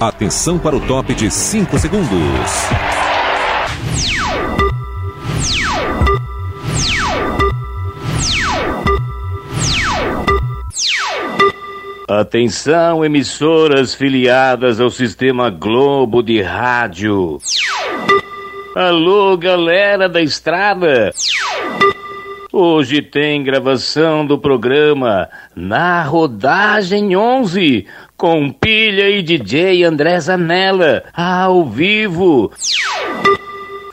Atenção para o top de 5 segundos. Atenção, emissoras filiadas ao Sistema Globo de Rádio. Alô, galera da estrada. Hoje tem gravação do programa Na Rodagem 11 com Pilha e DJ André Zanella ao vivo.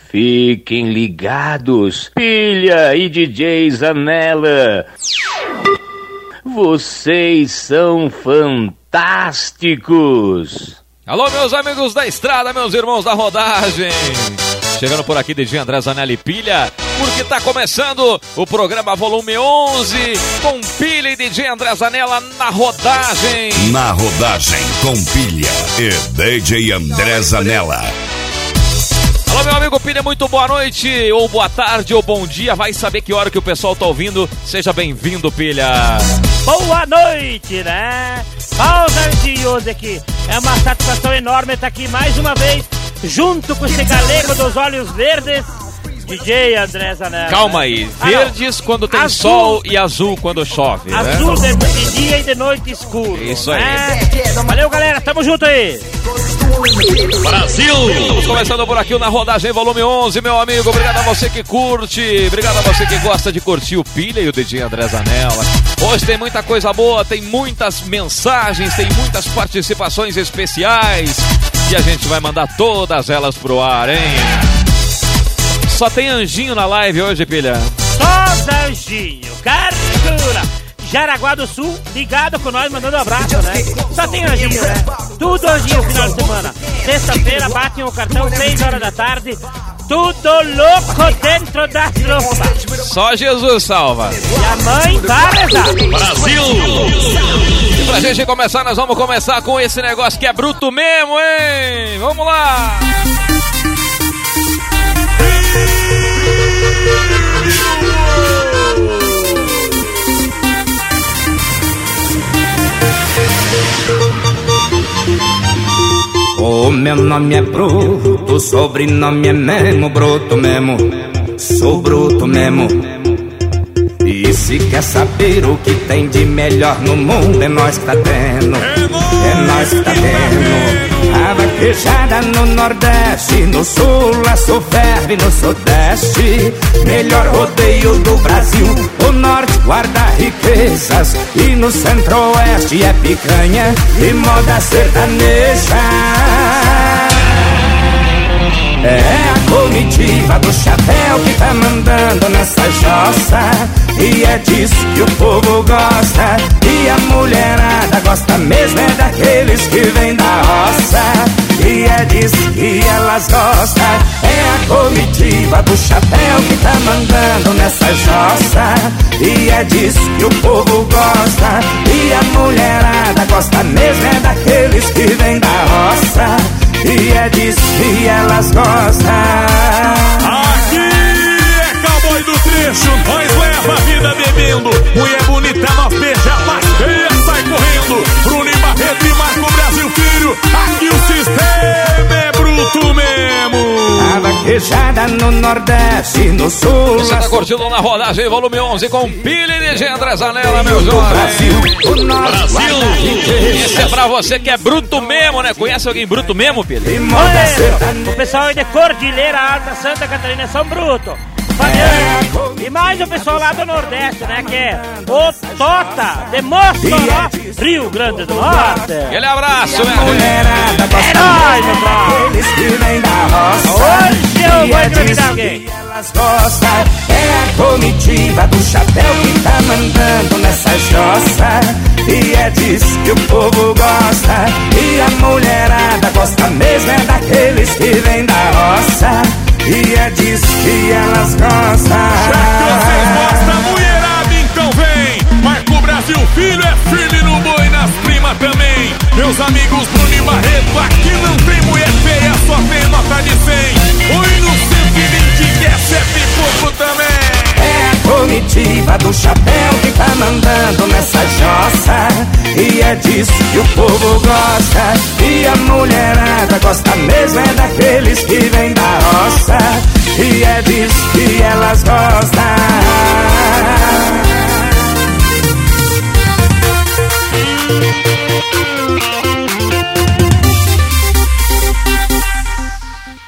Fiquem ligados, Pilha e DJ Zanella. Vocês são fantásticos! Alô, meus amigos da estrada, meus irmãos da rodagem! Chegando por aqui, DJ André Zanelli Pilha, porque tá começando o programa volume 11 com Pilha e DJ André Zanella na rodagem. Na rodagem com Pilha e DJ André Zanella. Alô, meu amigo Pilha, muito boa noite, ou boa tarde, ou bom dia. Vai saber que hora que o pessoal tá ouvindo. Seja bem-vindo, Pilha. Boa noite, né? Pausa de hoje aqui. É uma satisfação enorme estar aqui mais uma vez, junto com esse galego dos olhos verdes, DJ André Zanella. Calma aí, Ah, verdes quando tem Azul. sol e azul quando chove, né? Azul de, de dia e de noite escuro. Isso aí. né? Valeu, galera. Tamo junto aí. Estamos começando por aqui na Rodagem Volume 11, meu amigo. Obrigado a você que curte, obrigado a você que gosta de curtir o Pilha e o DJ André Zanella. Hoje tem muita coisa boa, tem muitas mensagens, tem muitas participações especiais e a gente vai mandar todas elas pro ar, hein? Só tem anjinho na live hoje, Pilha. Só Zanjinho, Carcura. Jaraguá do Sul, ligado com nós, mandando um abraço, né? Só tem anjinho, né? Tudo anjinho final de semana. Sexta-feira, batem o cartão, 6 horas da tarde. Tudo louco dentro da tropa. Só Jesus salva. E a mãe vai rezar. E pra gente começar, nós vamos começar com esse negócio que é bruto mesmo, hein? Vamos lá! O meu nome é Bruto, sobrenome é Memo, Bruto mesmo, sou bruto mesmo. E se quer saber o que tem de melhor no mundo, é nós que tá tendo, é nós que tá tendo. A vaquejada no Nordeste, no Sul, a ferve no Sudeste. Melhor rodeio do Brasil, o Norte guarda riquezas. E no Centro-Oeste é picanha e moda sertaneja. É a comitiva do chapéu que tá mandando nessa jossa E é disso que o povo gosta E a mulherada gosta mesmo é daqueles que vêm da roça. E é disso que elas gostam É a comitiva do chapéu que tá mandando nessa jossa. E é disso que o povo gosta E a mulherada gosta mesmo é daqueles que vêm da roça. E é disso que elas gostam. Aqui é cowboy do trecho, nós leva a vida bebendo. Mulher bonita, nós beija, lasqueia, sai correndo. Bruno e Barreto e Marco Brasil Filho, aqui o sistema é bruto mesmo. A vaquejada no Nordeste, no Sul, Você tá curtindo na rodagem volume 11 com Pilha e DJ André Zanella, meu jovem. Brasil, o riqueza. Esse é pra você que é bruto mesmo, né? Conhece alguém bruto mesmo, Olha, sertaneja. o pessoal aí de Cordilheira Alta, Santa Catarina, São Bruto. Fabiano. E mais o pessoal lá do Nordeste, né? Que é o Tota, de Mossoró, Rio Grande do Norte. Aquele abraço, meu amigo. Mulherada gosta É nóis, meu brother. daqueles que vêm da roça. Hoje eu vou é entrevistar disso alguém. que elas gostam. É a comitiva do chapéu que tá mandando nessa jossa. E é disso que o povo gosta. E a mulherada gosta mesmo é daqueles que vêm da roça. E é disso que elas gostam. Já que vocês gostam, mulherada, então vem. Marco Brasil Filho é firme no boi, nas primas também. Meus amigos Bruno e Barreto, aqui não tem mulher feia, só tem nota de 100. Oi no 120 que é sempre pouco também. Comitiva do chapéu que tá mandando nessa jossa. E é disso que o povo gosta. E a mulherada gosta mesmo é daqueles que vêm da roça. E é disso que elas gostam.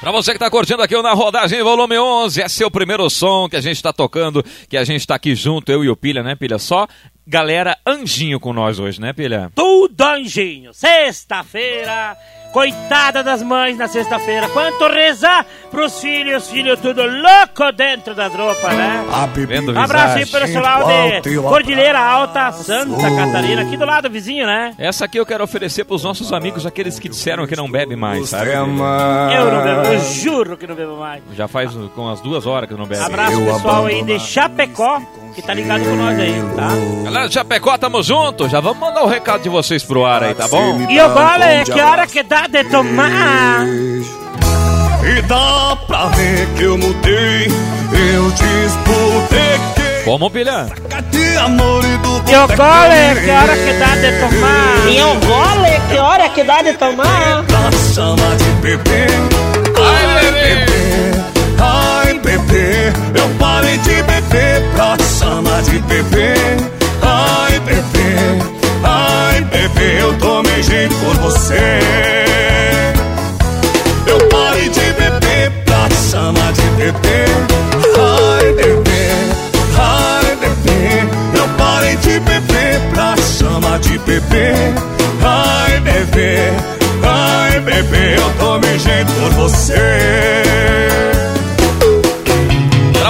Pra você que tá curtindo aqui Na Rodagem Volume 11, esse é o primeiro som que a gente tá tocando, que a gente tá aqui junto, eu e o Pilha, né, Pilha? Só galera anjinho com nós hoje, né, Pilha? Tudo anjinho. Sexta-feira. Coitada das mães na sexta-feira. Quanto rezar pros filhos, filho tudo louco dentro das roupas, né? Vendo, Abraço aí pro pessoal de Cordilheira Alta, Santa Catarina, aqui do lado vizinho, né? Essa aqui eu quero oferecer pros nossos amigos, aqueles que disseram que não bebem mais, sabe? Eu não bebo, eu juro que não bebo mais. Já faz com as duas horas que não bebe. Abraço pessoal aí de Chapecó, que tá ligado com nós aí, tá? Galera Chapecó, tamo junto. Já vamos mandar o recado de vocês pro ar aí, tá bom? E agora é que hora que dá de tomar? E dá pra ver que eu mudei. Eu disputei Como, Pilha? e do E agora é que hora que dá de tomar? E o gole, que hora que dá de tomar? chama de bebê. Ai, bebê. Ai, bebê. Eu parei de beber pra chama de bebê. Ai, bebê. Ai, bebê. Eu tomei jeito por você. Eu parei de beber pra chama de bebê. Ai, bebê. Ai, bebê. Eu parei de beber pra chama de bebê. Ai, bebê. Ai, bebê. Eu tomei jeito por você.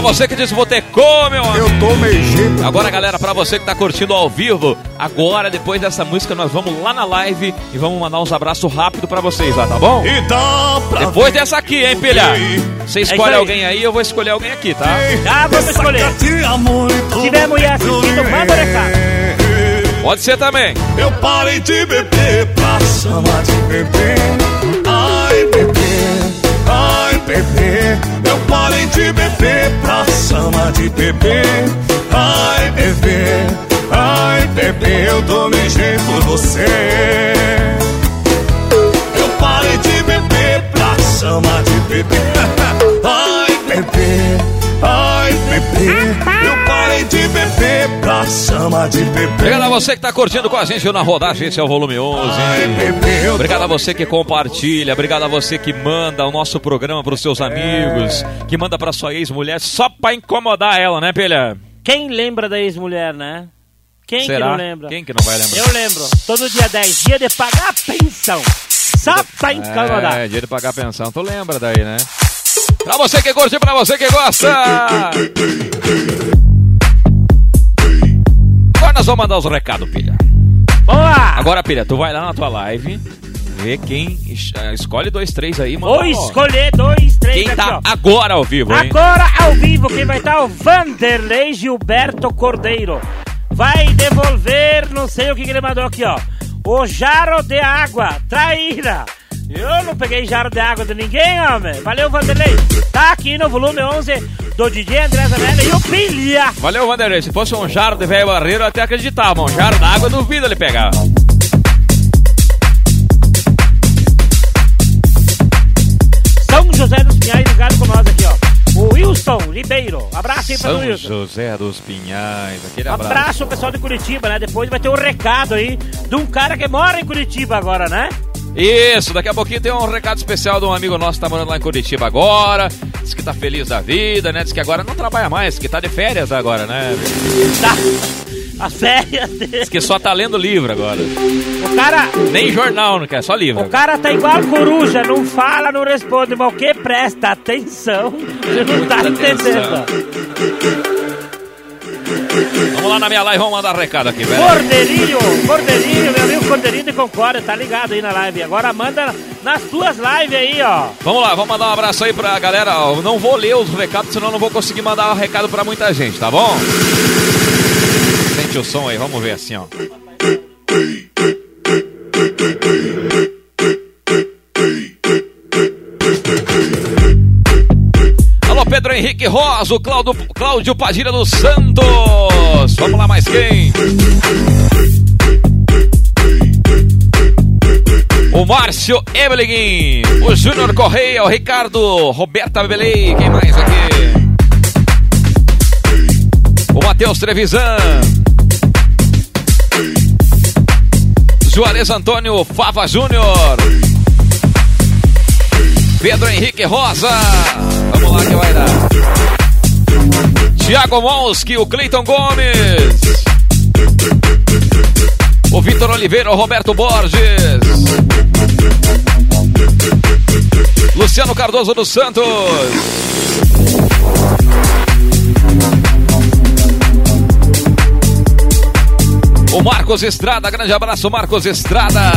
Você que discotecou, meu amigo. Eu tomei jeito. Agora, galera, pra você que tá curtindo ao vivo, agora, depois dessa música, nós vamos lá na live e vamos mandar uns abraços rápido pra vocês lá, tá bom? E dá pra Depois dessa aqui, hein, pilha? Você isso escolhe aí. alguém aí, eu vou escolher alguém aqui, tá? Ah, vamos escolher. Se tiver mulher assistindo, manda recado. Pode ser também. Eu parei de beber pra chamar de bebê. De beber pra chamar de bebê. Ai, bebê, ai, bebê. Eu tomei jeito por você. Eu parei de beber pra chamar de bebê. Ai, bebê, ai, bebê. Eu parei de beber pra chamar de bebê. Obrigado a você que tá curtindo com a gente na rodagem, esse é o volume 11. Ai, bebê, eu Obrigado a você que compartilha, obrigado a você que manda o nosso programa pros seus amigos, que manda pra sua ex-mulher só pra incomodar ela, né, Pilha? Quem lembra da ex-mulher, né? Quem Será? que não lembra? Quem que não vai lembrar? Eu lembro. Todo dia 10, dia de pagar a pensão. Só pra incomodar. É, dia de pagar pensão, tu lembra daí, né? Pra você que curte, pra você que gosta! Agora nós vamos mandar os recados, Pilha. Lá. Agora, Pilha, tu vai lá na tua live, vê quem... eh, Escolhe dois, três aí, mano. Vou escolher dois, três Quem aqui, tá ó. agora ao vivo, hein? Agora ao vivo, quem vai estar é o Vanderlei Gilberto Cordeiro. Vai devolver, não sei o que, que ele mandou aqui, ó. O jarro de água, traíra. Eu não peguei jarro de água de ninguém, homem. Valeu, Vanderlei. Tá aqui no volume 11 do DJ André Zanella e o Pilha. Valeu, Vanderlei. Se fosse um jarro de velho barreiro, eu até acreditava. Um jarro d'água, duvido ele pegar. São José dos Pinhais ligado com nós aqui, ó. O Wilson Ribeiro. Abraço aí pra São Wilson. José dos Pinhais. Aquele abraço. Abraço pessoal de Curitiba, né? Depois vai ter um recado aí de um cara que mora em Curitiba agora, né? Isso, daqui a pouquinho tem um recado especial de um amigo nosso que tá morando lá em Curitiba agora. Diz que tá feliz da vida, né? Diz que agora não trabalha mais, que tá de férias agora, né? Tá. As férias dele. Diz que só tá lendo livro agora. O cara, Nem jornal, não quer, só livro. o cara tá igual coruja, não fala, não responde, mas o que presta atenção, você não tá entendendo. Vamos lá na minha live, vamos mandar recado aqui, velho. Cordeirinho, Cordeirinho, meu amigo Cordeirinho de Concórdia, tá ligado aí na live. Agora manda nas tuas lives aí, ó. Vamos lá, vamos mandar um abraço aí pra galera. Eu não vou ler os recados, senão eu não vou conseguir mandar um recado pra muita gente, tá bom? Sente o som aí, vamos ver assim, ó. Henrique Rosa, o Cláudio, Cláudio Padilha dos Santos. Vamos lá, mais quem? O Márcio Evelyn, o Júnior Correia, o Ricardo, Roberta Belei, quem mais aqui? O Matheus Trevisan. Juarez Antônio Fava Júnior. Pedro Henrique Rosa. Vamos lá que vai dar. Tiago Monski, o Cleiton Gomes. O Vitor Oliveira, o Roberto Borges. Luciano Cardoso dos Santos. O Marcos Estrada, grande abraço, Marcos Estrada.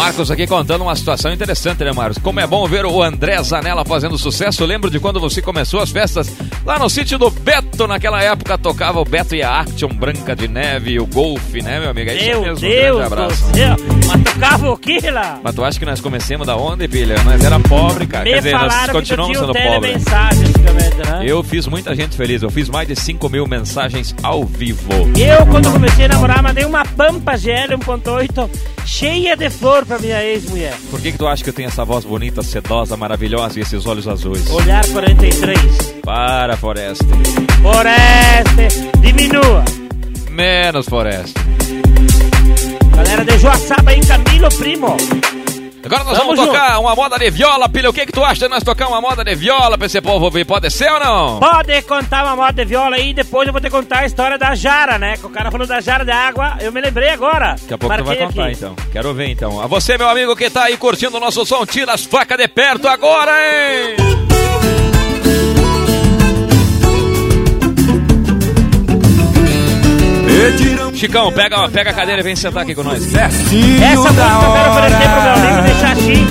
Marcos aqui contando uma situação interessante, né, Marcos? Como é bom ver o André Zanella fazendo sucesso. Eu lembro de quando você começou as festas lá no sítio do Beto. Naquela época tocava o Beto e a Action Branca de Neve e o Golfe, né, meu amigo? É isso Meu mesmo. Deus grande abraço. do céu. Mas tocava o que lá? Mas tu acha que nós comecemos da onde, pilha? Nós era pobre, cara. Me Quer dizer, nós continuamos sendo pobres. né? Eu fiz muita gente feliz. Eu fiz mais de 5 mil mensagens ao vivo. Eu, quando comecei a namorar, mandei uma Pampa GL 1.8 cheia de flor pra minha ex-mulher. Por que, que tu acha que eu tenho essa voz bonita, sedosa, maravilhosa e esses olhos azuis? Olhar 43. Para, Foreste. Foreste, diminua. Menos, Foreste. Galera de Joaçaba em Camilo Primo. Agora nós Tamo vamos tocar uma moda de viola, pilha. O que, que tu acha de nós tocar uma moda de viola pra esse povo ouvir? Pode ser ou não? Pode contar uma moda de viola aí, depois eu vou te contar a história da Jara, né? Que o cara falou da Jara de água, eu me lembrei agora. Daqui a pouco tu vai Marquei contar aqui. então. Quero ver então. A você, meu amigo que tá aí curtindo o nosso som, tira as facas de perto agora, hein? Chicão, pega, pega a cadeira e vem sentar aqui com nós. certinho Essa música eu quero oferecer pro meu amigo hora. de Xaxim.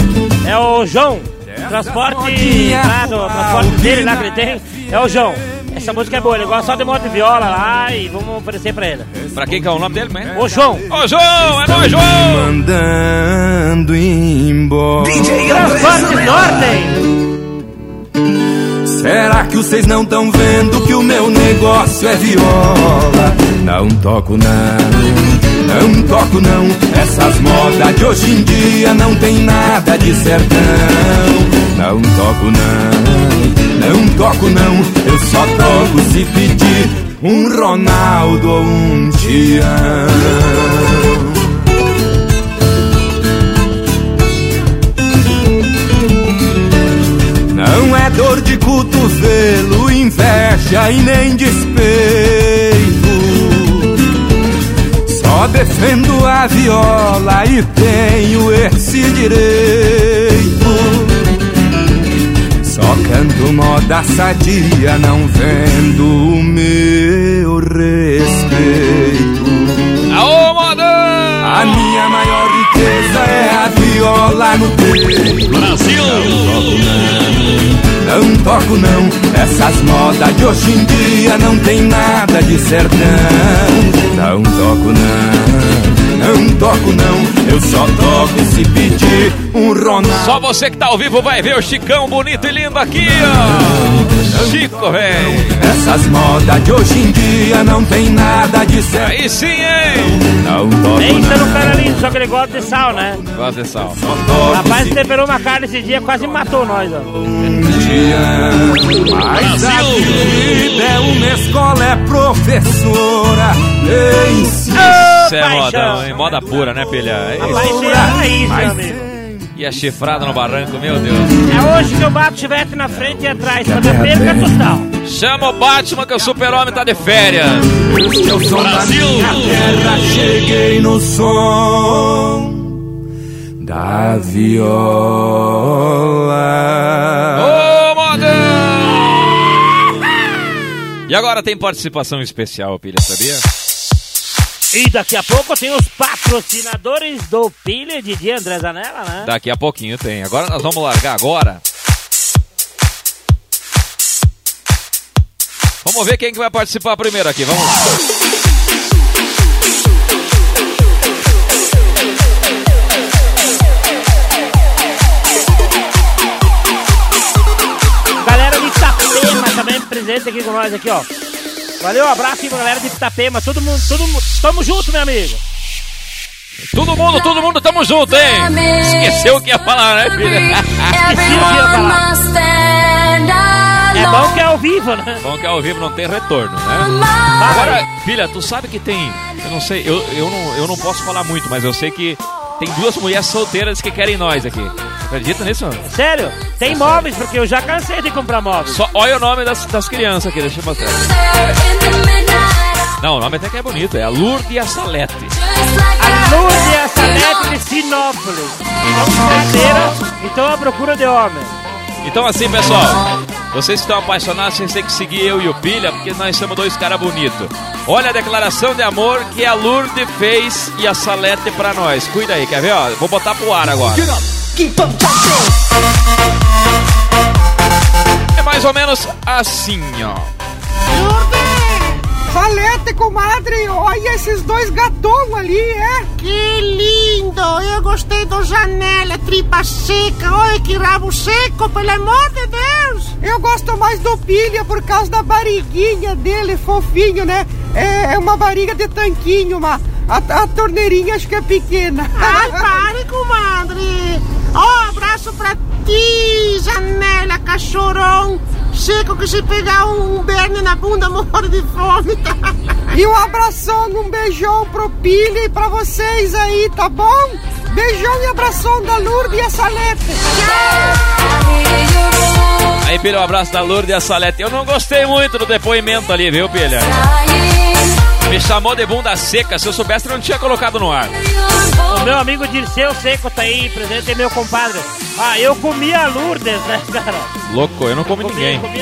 É o João. Transporte lá do transporte dele lá que ele tem. É o João. Essa música é boa, ele gosta só de moto de viola lá e vamos oferecer pra ele. Pra quem que é o nome dele, man? Ô João, Ô, João! É nóis, João! Mandando embora. Transporte Norte! Será que vocês não estão vendo que o meu negócio é viola? Não toco não, não toco não. Essas modas de hoje em dia não tem nada de sertão. Não toco não, não toco não. Eu só toco se pedir um Ronaldo ou um Tião. Não é dor de cotovelo, inveja e nem despeito. Só defendo a viola e tenho esse direito. Só canto moda sadia, não vendo o meu respeito. Aô, modão! A minha maior riqueza é a viola no peito. Brasil! Não toco não, essas modas de hoje em dia não tem nada de sertão. Não toco não, não toco não, eu só toco se pedir um Ronaldo. Só você que tá ao vivo vai ver o Chicão bonito e lindo aqui, ó. Chico, velho. Essas modas de hoje em dia não tem nada de sertão. Aí sim, hein? Não toco Pensa no não, cara lindo, só que ele gosta de sal, né? Gosta de sal. Rapaz, se temperou uma carne esse dia, quase matou nós, ó. um dia. Mas a vida é uma escola, é professora. Ensina. Isso é modão, hein? Moda pura, né, filha? É Rapaz, é a raiz, meu Mas amigo. E a chifrada no barranco, meu Deus. É hoje que eu bato chivete na frente e atrás, pra não perca total. Chama o Batman que o super-homem tá de férias. É som da minha terra, cheguei no som da viola. Ô, modão! E agora tem participação especial, pilha, sabia? E daqui a pouco tem os patrocinadores do Pilha de Dia André Zanella, né? Daqui a pouquinho tem. Agora nós vamos largar agora. Vamos ver quem que vai participar primeiro aqui. Vamos lá. Galera de Itapema também presente aqui com nós aqui, ó. Valeu, um abraço aí pra galera de Itapema, todo mundo, todo mundo, tamo junto, meu amigo. Todo mundo, todo mundo, tamo junto, hein? Esqueceu o que ia falar, né, filha? Esqueci o que ia falar. É bom que é ao vivo, né? Bom que ao vivo não tem retorno, né? Agora, filha, tu sabe que tem. Eu não sei, eu, eu, não, eu não posso falar muito, mas eu sei que tem duas mulheres solteiras que querem nós aqui. Acredita nisso? Sério? Tem móveis, porque eu já cansei de comprar móveis. Só olha o nome das, das crianças aqui, deixa eu mostrar. Não, o nome até que é bonito, é a Lourdes e a Salete. A Lourdes e a Salete de Sinópolis. São solteiras e estão à procura de homem. Então assim, pessoal, vocês que estão apaixonados, vocês têm que seguir eu e o Pilha, porque nós somos dois caras bonitos. Olha a declaração de amor que a Lourdes fez e a Salete pra nós. Cuida aí, quer ver? Ó, vou botar pro ar agora. É mais ou menos assim, ó. Salete, comadre, olha esses dois gatões ali, é? Que lindo! Eu gostei do Janela, tripa seca. Olha que rabo seco, pelo amor de Deus! Eu gosto mais do Pilha por causa da barriguinha dele, fofinho, né? É, é uma barriga de tanquinho, uma, a, a torneirinha acho que é pequena. Ai, pare, comadre! Ó, oh, abraço pra ti, Janela, cachorrão! Seco que se pegar um berne na bunda morre de fome. e um abração, um beijão pro Pilha e pra vocês aí, tá bom? Beijão e abração da Lourdes e a Salete. Aí, Pilha, um abraço da Lourdes e a Salete. Eu não gostei muito do depoimento ali, viu, Pilha? Me chamou de bunda seca. Se eu soubesse, eu não tinha colocado no ar. O meu amigo Dirceu Seco tá aí, presente, é meu compadre. Ah, eu comi a Lourdes, né, cara? Louco, eu não comi, comi ninguém. Comi.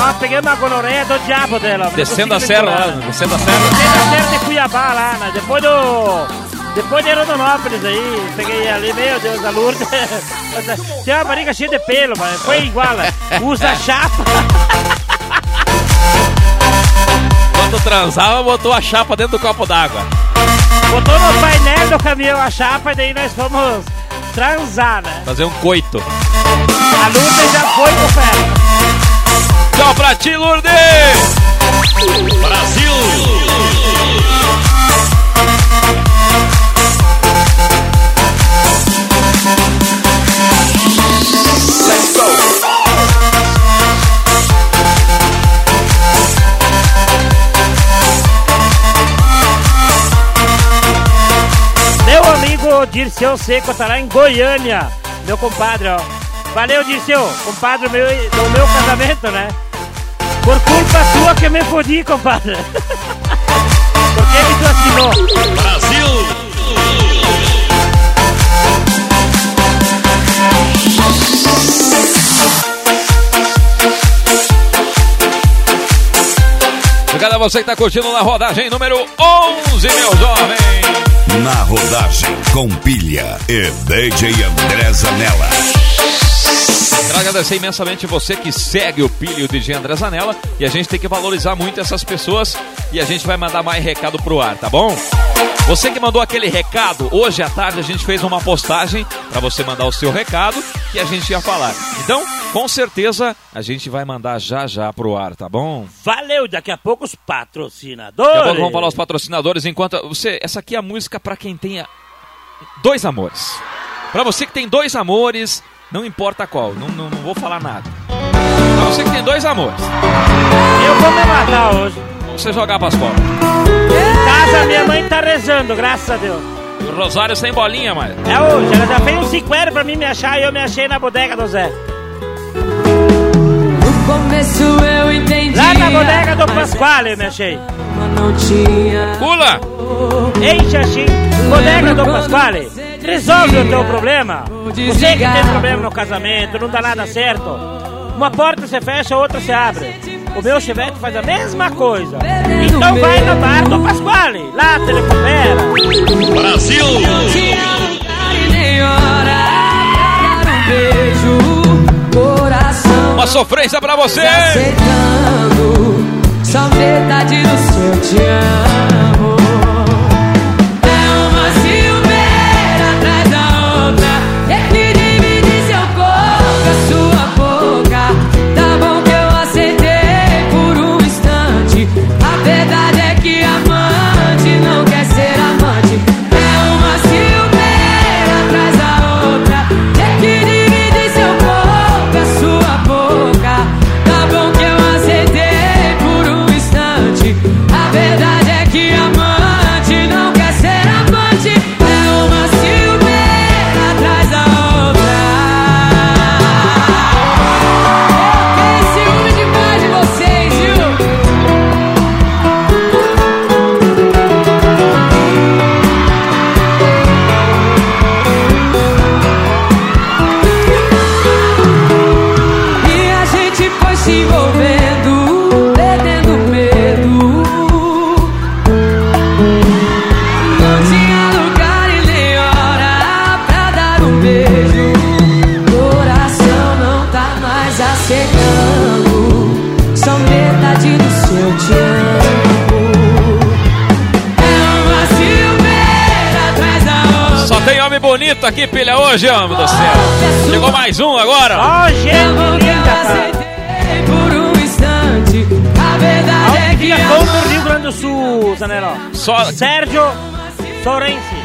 Ah, peguei uma gonorreia do diabo dela. Descendo a serra lá, descendo a serra. Descendo a serra de Cuiabá lá, né? Depois do... Depois de Rondonópolis aí, peguei ali, meu Deus, a Lourdes. Tem uma barriga cheia de pelo, mas foi igual, né? Usa chapa. Quando transava, botou a chapa dentro do copo d'água. Botou no painel do caminhão a chapa e daí nós fomos transar, né? Fazer um coito. A Lourdes já foi pro ferro. Tchau pra ti, Lourdes! Brasil! Dirceu Seco lá em Goiânia, meu compadre, ó. Valeu, Dirceu, compadre meu, do meu casamento, né? Por culpa tua que me fodi, compadre. Por que que tu assinou? Brasil! Obrigado a você que está curtindo na rodagem número 11, meu jovem. Na rodagem com pilha e DJ André Zanella. Quero agradecer imensamente você que segue o Pilha e o DJ André Zanella. E a gente tem que valorizar muito essas pessoas. E a gente vai mandar mais recado pro ar, tá bom? Você que mandou aquele recado, hoje à tarde a gente fez uma postagem para você mandar o seu recado que a gente ia falar. Então, com certeza, a gente vai mandar já já pro ar, tá bom? Valeu, daqui a pouco os patrocinadores. Daqui a pouco vamos falar os patrocinadores enquanto você, essa aqui é a música para quem tenha dois amores. Para você que tem dois amores, não importa qual, não, não, não vou falar nada. Pra você que tem dois amores. Eu vou me matar hoje. Você jogar pras cobras. Casa, minha mãe tá rezando, graças a Deus. Rosário sem bolinha, mas. É hoje, ela já fez um 50 pra mim me achar e eu me achei na bodega do Zé. Começo eu entendi. Lá na bodega do Pasquale eu me achei. Não tinha. Pula! Ei, Xaxim, bodega do Pasquale, resolve o teu problema. Você que tem problema no casamento, não dá nada certo. Uma porta se fecha, outra se abre. O meu chevette faz a mesma coisa. Então vai no bar do Pasquale. Lá te recupera. Brasil! Nem hora pra dar um beijo. Sofrência pra você! aceitando. Só metade do seu te amo. Bonito aqui, pilha, hoje, homem do céu. Chegou mais um agora. Linda, cara. aceitei por um instante. A verdade é que do Rio Grande do Sul, Zanello. Só Sérgio Sorense.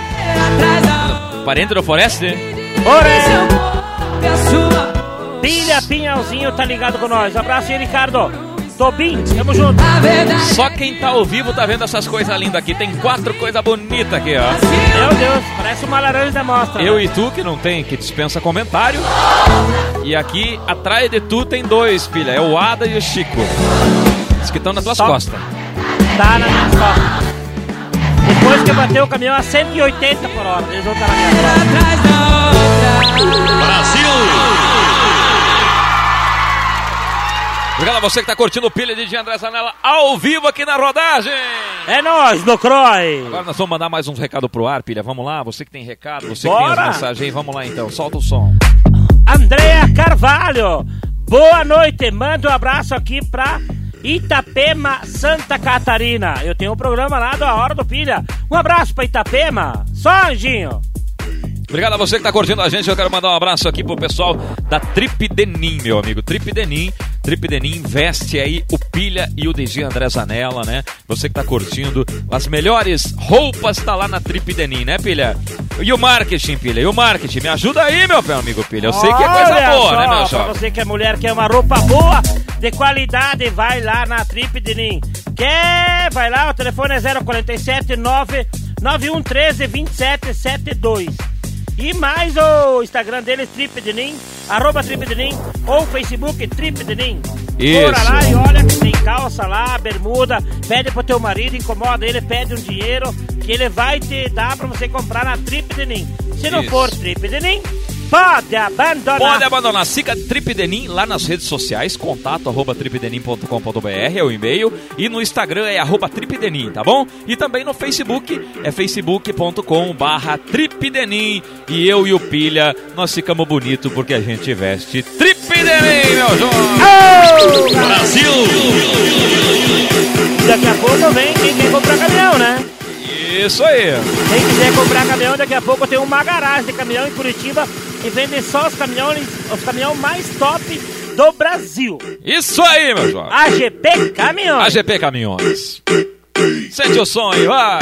parente do Foreste? Ore! Sua Pilha Pinhalzinho tá ligado com nós. Abraço aí, Ricardo. Tobin, tamo junto. Só quem tá ao vivo tá vendo essas coisas lindas aqui. Tem quatro coisas bonitas aqui, ó. Meu Deus, parece uma laranja da mostra. Eu e tu, que não tem, que dispensa comentário. E aqui, atrás de tu, tem dois, filha. É o Ada e o Chico. Diz que estão nas tuas Só- costas. Tá na minha costas. Depois que eu bateu o caminhão a 180 por hora, eles vão estar na minha costas. outra. Obrigado a você que tá curtindo o Pilha de André Zanella ao vivo aqui na rodagem. É nóis, no Croy. Agora nós vamos mandar mais uns recados pro ar, Pilha. Vamos lá, você que tem recado, você que tem Bora! as mensagens vamos lá então. Solta o som. Andréa Carvalho. Boa noite, manda um abraço aqui pra Itapema, Santa Catarina. Eu tenho um programa lá da Hora do Pilha. Um abraço pra Itapema. Só, Anjinho. Obrigado a você que tá curtindo a gente. Eu quero mandar um abraço aqui pro pessoal da Trip Denim, meu amigo. Trip Denim. Trip Denim veste aí o Pilha e o DG André Zanella, né? Você que tá curtindo. As melhores roupas tá lá na Trip Denim, né, Pilha? E o marketing, Pilha? E o marketing? Me ajuda aí, meu amigo Pilha. Eu sei que é coisa Olha boa, só, né, meu jovem? você que é mulher, quer uma roupa boa, de qualidade, vai lá na Trip Denim. Quer? Vai lá, o telefone é 047 9 9113 2772. E mais o Instagram dele, Trip Denim, arroba Trip Denim, ou Facebook Trip Denim. Bora Isso. lá e olha que tem calça lá, bermuda, pede pro teu marido, incomoda ele, pede um dinheiro que ele vai te dar pra você comprar na Trip Denim. Se não Isso. for Trip Denim, pode abandonar. Pode abandonar. Siga Trip Denim lá nas redes sociais, contato arroba tripdenim.com.br é o e-mail. E no Instagram é arroba tripdenim, tá bom? E também no Facebook é facebook.com barra tripdenim. E eu e o Pilha, nós ficamos bonitos porque a gente veste Tripdenim, meu jovem! Brasil! Daqui a pouco vem quem quer comprar caminhão, né? Isso aí. Quem quiser comprar caminhão, daqui a pouco tem uma garagem de caminhão em Curitiba e vende só os caminhões, os caminhões mais top do Brasil. Isso aí, meu jovem. AGP Caminhões. AGP Caminhões. Sente o aí, vai!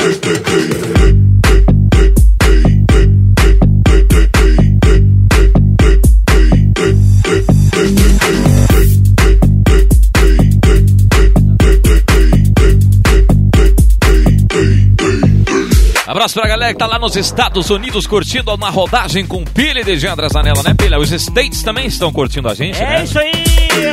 Abraço pra galera que tá lá nos Estados Unidos curtindo na rodagem com Pilha e DG André Zanella, né, Pilha? Os States também estão curtindo a gente, É né? isso aí,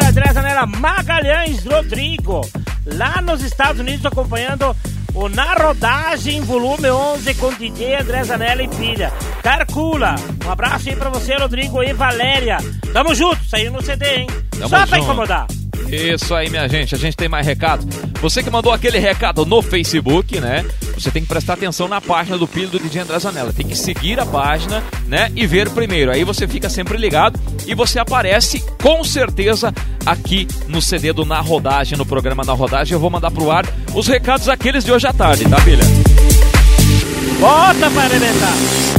André Zanella Magalhães Rodrigo, lá nos Estados Unidos acompanhando o Na Rodagem Volume 11 com DJ André Zanella e Pilha. Carcula, um abraço aí pra você, Rodrigo e Valéria. Tamo junto, saiu no CD, hein? Tamo Só pra junto. incomodar. Isso aí, minha gente. A gente tem mais recado. Você que mandou aquele recado no Facebook, né? Você tem que prestar atenção na página do Pilho do DJ André Zanella. Tem que seguir a página, né? E ver primeiro. Aí você fica sempre ligado e você aparece com certeza aqui no CD do Na Rodagem, no programa Na Rodagem. Eu vou mandar pro ar os recados aqueles de hoje à tarde, tá, Pilha? Bota pra arrebentar.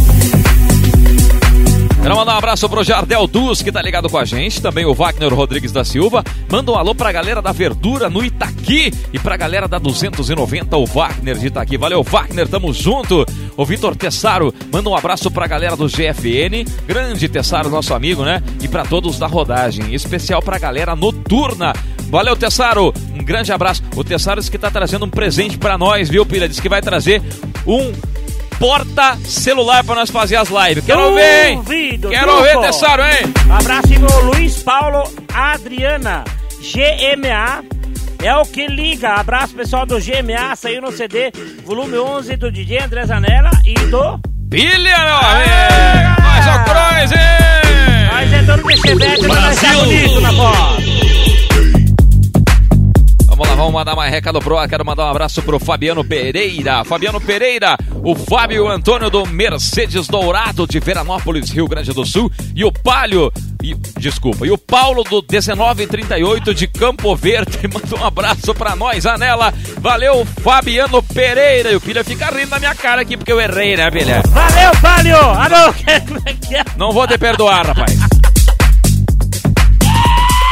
Quero mandar um abraço pro Jardel Dus, que tá ligado com a gente. Também o Wagner Rodrigues da Silva. Manda um alô pra galera da Verdura no Itaqui. E pra galera da 290, o Wagner de Itaqui. Valeu, Wagner, tamo junto. O Vitor Tessaro, manda um abraço pra galera do GFN. Grande Tessaro, nosso amigo, né? E pra todos da rodagem. Em especial pra galera noturna. Valeu, Tessaro. Um grande abraço. O Tessaro disse que tá trazendo um presente pra nós, viu, Pilha? Diz que vai trazer um porta celular pra nós fazer as lives. Quero ver, hein? Duvido, Quero truco. ver, Tessaro, hein? Abraço pro Luiz Paulo Adriana, GMA. É o que liga. Abraço pessoal do GMA, saiu no CD, volume 11 do DJ André Zanella e do. Pilha, meu amigo! Mais um cross, hein? Mas é dono de Chevette, mas nós tá bonito na foto. Vamos lá, vamos mandar mais recado pro ar. Quero mandar um abraço pro Fabiano Pereira. Fabiano Pereira, o Fábio Antônio do Mercedes Dourado de Veranópolis, Rio Grande do Sul. E o Palio E, desculpa. E o Paulo do 1938 de Campo Verde mandou um abraço pra nós, Anela. Valeu, Fabiano Pereira. E o Pilha fica rindo na minha cara aqui porque eu errei, né, Pilha? Valeu, Palio! Alô, que é? Não vou te perdoar, rapaz.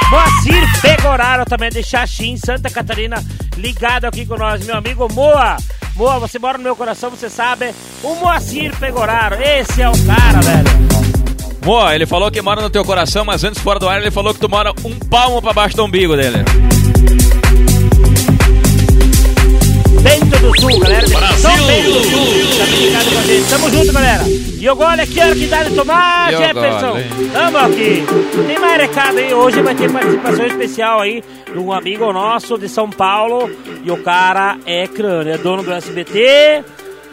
Moacir Pegoraro também de Xaxim, Santa Catarina, ligado aqui com nós, meu amigo Moa. Moa, você mora no meu coração, você sabe. O Moacir Pegoraro, esse é o cara, velho. Moa, ele falou que mora no teu coração, mas antes fora do ar ele falou que tu mora um palmo pra baixo do umbigo dele. Bento do Sul, galera. Brasil! São Bento do Sul, tá ligado com a gente. Tamo junto, galera. E agora aqui, hora que dá de tomar, E Jefferson. Tamo aqui. Tem mais recado aí. Hoje vai ter participação especial aí de um amigo nosso de São Paulo. E o cara é crânio, é dono do SBT.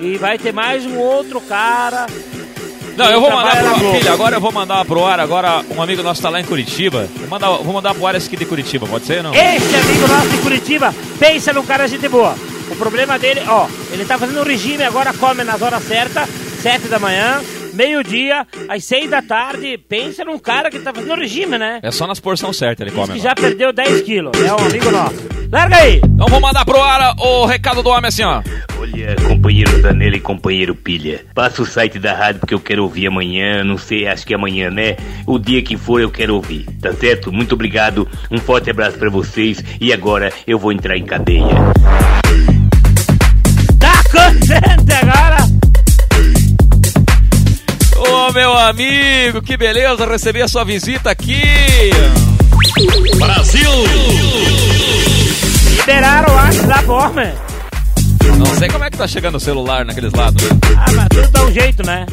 E vai ter mais um outro cara. Não, eu vou mandar pro filho, agora eu vou mandar pro ar, agora um amigo nosso tá lá em Curitiba. Vou mandar, vou mandar pro ar esse aqui de Curitiba, pode ser ou não? Esse amigo nosso de Curitiba, pensa num cara gente boa. O problema dele, ó, ele tá fazendo um regime agora, come nas horas certas, sete da manhã, meio-dia, às seis da tarde. Pensa num cara que tá fazendo regime, né? É só nas porções certas ele Diz come. que já perdeu 10 quilos. É um amigo nosso. Larga aí! Então vou mandar pro ar o recado do homem assim, ó. Olha, companheiro Zanella e companheiro Pilha, passa o site da rádio porque eu quero ouvir amanhã, não sei, acho que amanhã, né? O dia que for eu quero ouvir, tá certo? Muito obrigado, um forte abraço pra vocês e agora eu vou entrar em cadeia. Tá contente agora? Ô meu amigo, que beleza receber a sua visita aqui. Liberaram o WhatsApp, homem. Não sei como é que tá chegando o celular naqueles lados. Ah, mas tudo dá um jeito, né?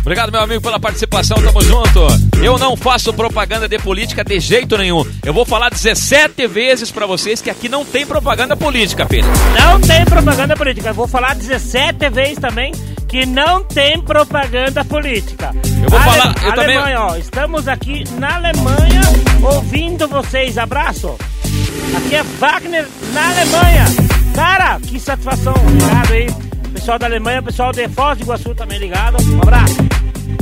Obrigado, meu amigo, pela participação, tamo junto. Eu não faço propaganda de política de jeito nenhum. Eu vou falar 17 vezes pra vocês que aqui não tem propaganda política, filho. Não tem propaganda política. Eu vou falar 17 vezes também que não tem propaganda política. Eu vou Ale- falar- eu também- Alemanha, ó. Estamos aqui na Alemanha ouvindo vocês. Abraço. Aqui é Wagner na Alemanha. Cara, que satisfação. Obrigado aí. Pessoal da Alemanha, pessoal de Foz do Iguaçu também ligado. Um abraço.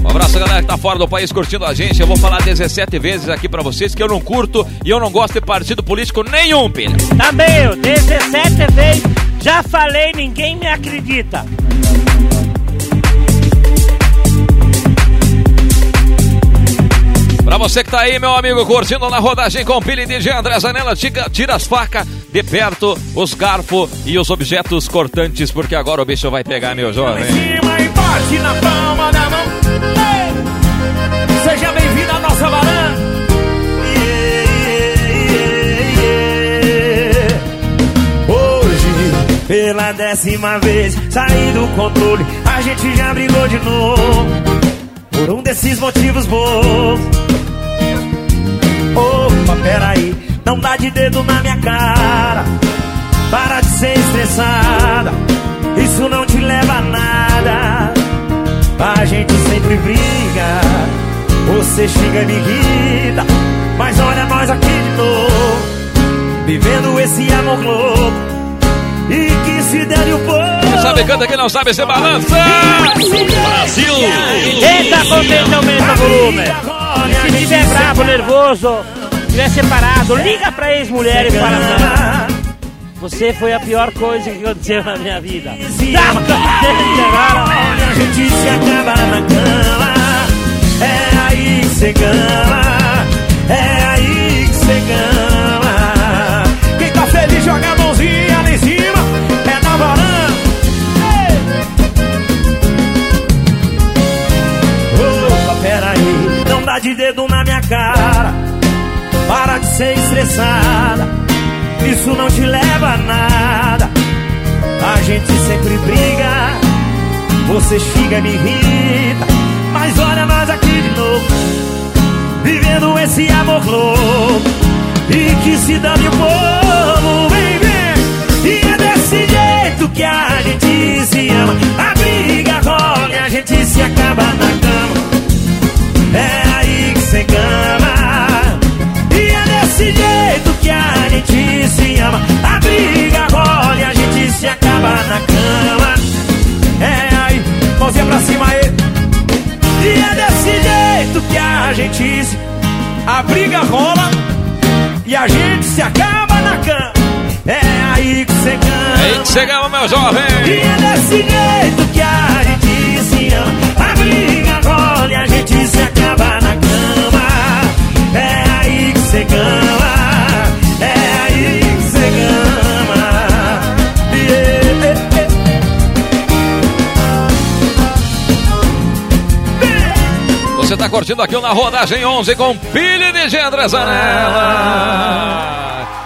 Um abraço, galera que tá fora do país curtindo a gente. Eu vou falar 17 vezes aqui pra vocês que eu não curto e eu não gosto de partido político nenhum, filho. Também eu, 17 vezes. Já falei, ninguém me acredita. Pra você que tá aí, meu amigo, curtindo na rodagem com Pili DJ André Zanella, tira, tira as facas de perto, os garfos e os objetos cortantes, porque agora o bicho vai pegar, meu jovem. Seja bem-vindo à nossa varanda. Hoje, pela décima vez, saí do controle. A gente já brigou de novo. Por um desses motivos bons. Opa, peraí, não dá de dedo na minha cara. Para de ser estressada. Isso não te leva a nada. A gente sempre briga. Você xinga e me irrita. Mas olha nós aqui de novo. Vivendo esse amor louco E que se dane o povo Quem sabe canta, quem não sabe se balança. Brasil tá contente aumenta o volume. Se estiver bravo, nervoso, estiver separado, liga pra ex-mulher e fala. Você foi a pior coisa que aconteceu na minha vida. Tá contente agora? A gente se acaba na cama É aí que cê gama É aí que cê gama Quem tá feliz joga a mãozinha de dedo na minha cara. Para de ser estressada Isso não te leva a nada. A gente sempre briga Você xinga e me irrita. Mas olha nós aqui de novo Vivendo esse amor louco. E que se dane o povo Vem, vem E é desse jeito que a gente se ama. A briga rola e a gente se acaba na cama. É que a gente se ama. A briga rola e a gente se acaba na cama. É aí, mãozinha pra cima aí. E é desse jeito que a gente se. A briga rola e a gente se acaba na cama. É aí que você cama. Aí que você cama, meu jovem. E é desse jeito que a gente se ama. A briga rola e a gente se acaba na cama. É aí que você cama. Tá curtindo aqui o na rodagem 11 com Pilha de Gendra Zanella.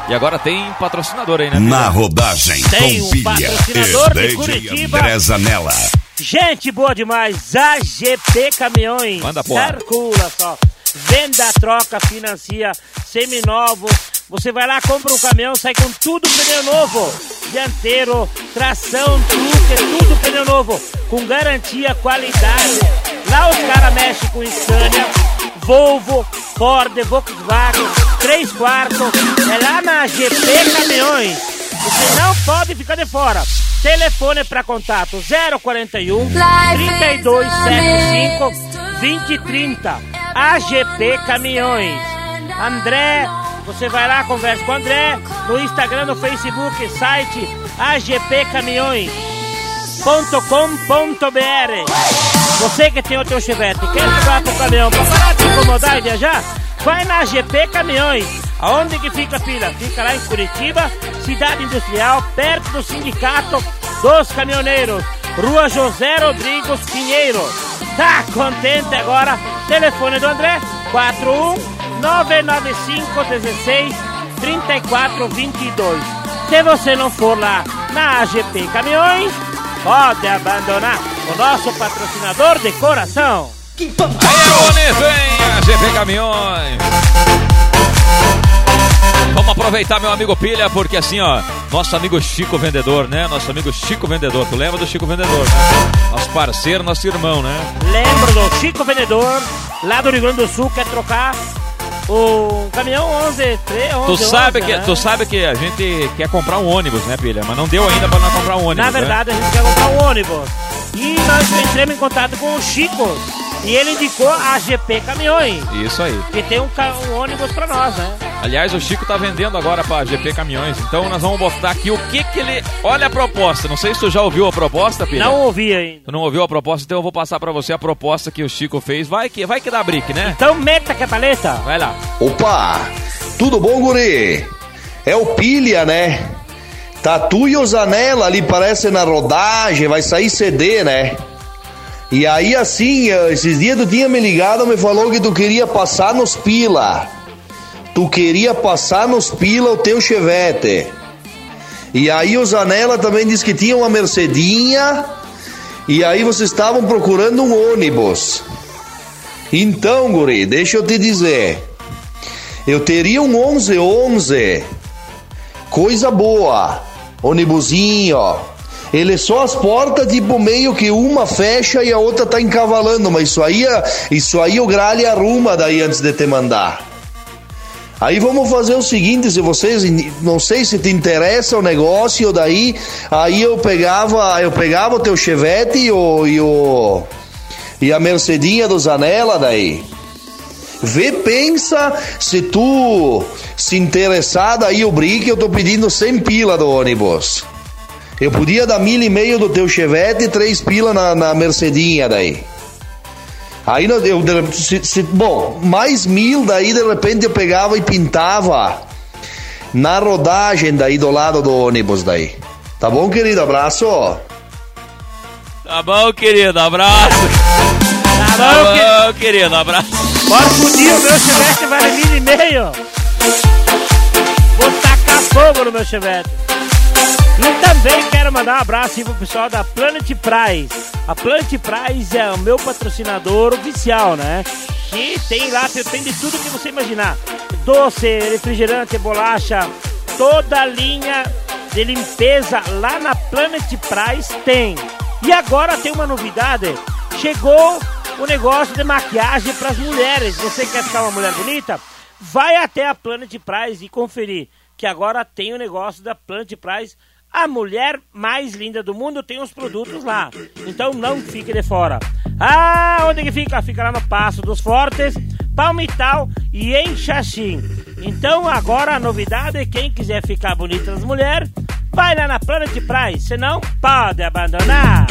E agora tem patrocinador aí, né? Pilha? Na rodagem Tem com um pilha patrocinador de Curitiba. Zanella. Gente boa demais, AGP Caminhões. Manda, porra. Circula só. Venda, troca, financia, seminovos. Você vai lá, compra um caminhão, sai com tudo pneu novo. Dianteiro, tração, truque, tudo pneu novo. Com garantia, qualidade. Lá os caras mexem com Scania, Volvo, Ford, Volkswagen, 3 quartos. É lá na AGP Caminhões. Você não pode ficar de fora. Telefone para contato 041 3275 2030. AGP Caminhões. André, você vai lá, conversa com o André no Instagram, no Facebook, site agpcaminhões.com.br. Você que tem o teu chevette, quer levar pro caminhão para parar de incomodar e viajar? Vai na AGP Caminhões. Aonde que fica a fila? Fica lá em Curitiba, cidade industrial, perto do sindicato dos caminhoneiros. Rua José Rodrigues Pinheiro. Tá contente agora? Telefone do André 41 995 16 34 22. Se você não for lá na AGP Caminhões, pode abandonar o nosso patrocinador de coração. Aí é bonito, hein? AGP Caminhões. Vamos aproveitar, meu amigo Pilha, porque assim, ó, nosso amigo Chico Vendedor, né? Nosso amigo Chico Vendedor, tu lembra do Chico Vendedor, né? Nosso parceiro, nosso irmão, né? Lembro do Chico Vendedor, lá do Rio Grande do Sul, quer trocar o caminhão 11, 3, 11 Tu sabe, 11, que, né? tu sabe que a gente quer comprar um ônibus, né, Pilha? Mas não deu ainda pra nós comprar um ônibus. Na né? verdade, a gente quer comprar um ônibus. E nós entramos em contato com o Chico. E ele indicou a GP Caminhões. Isso aí. Que tem um, um ônibus pra nós, né? Aliás, o Chico tá vendendo agora pra GP Caminhões. Então nós vamos botar aqui o que que ele. Olha a proposta. Não sei se tu já ouviu a proposta, Pilha. Não ouvi ainda. Tu não ouviu a proposta, então eu vou passar pra você a proposta que o Chico fez. Vai que, vai que dá brick, né? Então meta que a paleta. Vai lá. Opa! Tudo bom, guri? É o Pilha, né? Tatu e o Zanella ali parece na rodagem, vai sair CD, né? E aí, assim, eh, esses dias tu tinha me ligado, me falou que tu queria passar nos pila. Tu queria passar nos pila o teu chevette. E aí o Zanella também disse que tinha uma Mercedinha. E aí vocês estavam procurando um ônibus. Então, guri, deixa eu te dizer. Eu teria um 1111. Coisa boa. Ônibusinho. Ele é só as portas, tipo, meio que uma fecha e a outra tá encavalando. Mas isso aí, isso aí o Gralha arruma daí antes de te mandar. Aí vamos fazer o seguinte, se vocês, não sei se te interessa o negócio daí, aí eu pegava, eu pegava o teu Chevette e o, e o e a Mercedinha do Zanella daí. Vê, pensa, se tu se interessar daí o brick, eu tô pedindo 100 pila do ônibus. Eu podia dar mil e meio do teu Chevette e três pila na, na Mercedinha daí. Aí eu, se- se- bom, mais mil daí de repente eu pegava e pintava na rodagem daí do lado do ônibus daí. Tá bom, querido? Abraço. Tá bom, querido. Abraço. Tá Tá bom, que... bom, querido. Abraço. Bora fudir, o meu chevette vale mil e meio. Vou tacar fogo no meu chevette. E também quero mandar um abraço aí pro pessoal da Planet Prize. A Planet Prize é o meu patrocinador oficial, né? Que tem lá, tem de tudo que você imaginar. Doce, refrigerante, bolacha, toda a linha de limpeza lá na Planet Prize tem. E agora tem uma novidade. Chegou o negócio de maquiagem para as mulheres. Você quer ficar uma mulher bonita? Vai até a Planet Prize e conferir que agora tem o negócio da Planet Prize. A mulher mais linda do mundo tem os produtos lá. Então não fique de fora. Ah, onde que fica? Fica lá no Passo dos Fortes, Palmital e em Xaxim. Então agora a novidade é quem quiser ficar bonita das mulheres, vai lá na Planet Price, você não pode abandonar.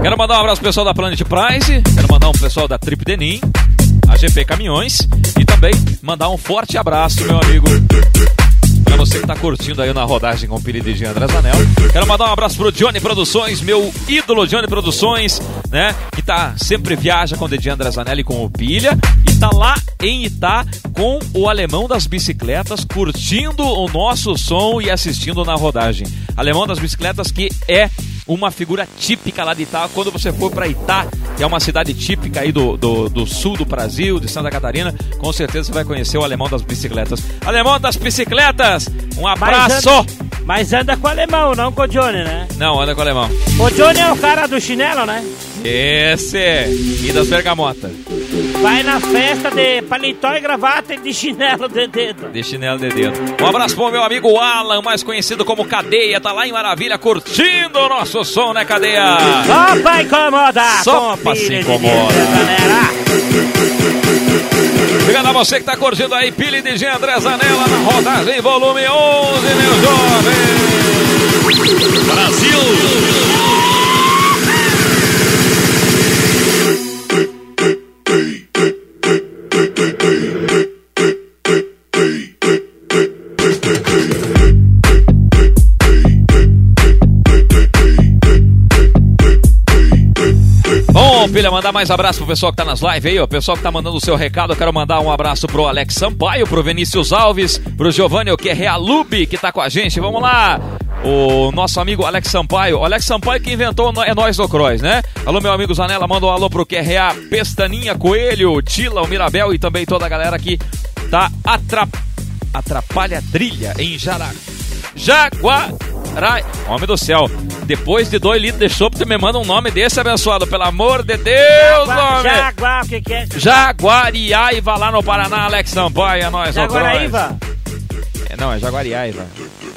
Quero mandar um abraço pessoal da Planet Price, quero mandar um pessoal da Trip Denim, a GP Caminhões e também mandar um forte abraço, meu amigo. Você que tá curtindo aí na rodagem com o Piri de André Zanel. Quero mandar um abraço pro Johnny Produções, meu ídolo Johnny Produções, né? Que tá sempre viaja com o DJ André Zanelli com o Pilha e tá lá em Itá com o alemão das bicicletas, curtindo o nosso som e assistindo na rodagem. Alemão das bicicletas que é uma figura típica lá de Itá. Quando você for para Itá, que é uma cidade típica aí do, do, do, sul do Brasil, de Santa Catarina, com certeza você vai conhecer o alemão das bicicletas. Alemão das bicicletas, um abraço! Mas anda, com o alemão, não com o Johnny, né? Não, anda com o alemão. O Johnny é o cara do chinelo, né? Esse e das bergamotas. Vai na festa de paletó e gravata e de chinelo de dedo. De chinelo de dedo. Um abraço pro meu amigo Alan, mais conhecido como Cadeia, tá lá em Maravilha curtindo o nosso som, né, Cadeia? Só pra incomodar, Só pra se incomodar. galera. Obrigado a você que tá curtindo aí, Pili de Jean André Zanella na rodagem volume 11, meu jovem. Brasil! Filha, mandar mais abraço pro pessoal que tá nas lives aí, ó. Pessoal que tá mandando o seu recado, eu quero mandar um abraço pro Alex Sampaio, pro Vinícius Alves, pro Giovanni, que é que tá com a gente. Vamos lá! O nosso amigo Alex Sampaio. O Alex Sampaio que inventou é nós do Cross, né? Alô, meu amigo Zanella, manda um alô pro QRA, Pestaninha, Coelho, Tila, o Mirabel e também toda a galera que tá atrap... atrapalha trilha em Jara... Jaguarai. Homem do céu. Depois de dois litros de chopp, você me manda um nome desse abençoado. Pelo amor de Deus, Jaguar, homem. Jaguar, o que que é? Jaguariaiva lá no Paraná, Alex Sampaio, é nóis, ó, Jaguaraíva? é, não, é Jaguariaiva.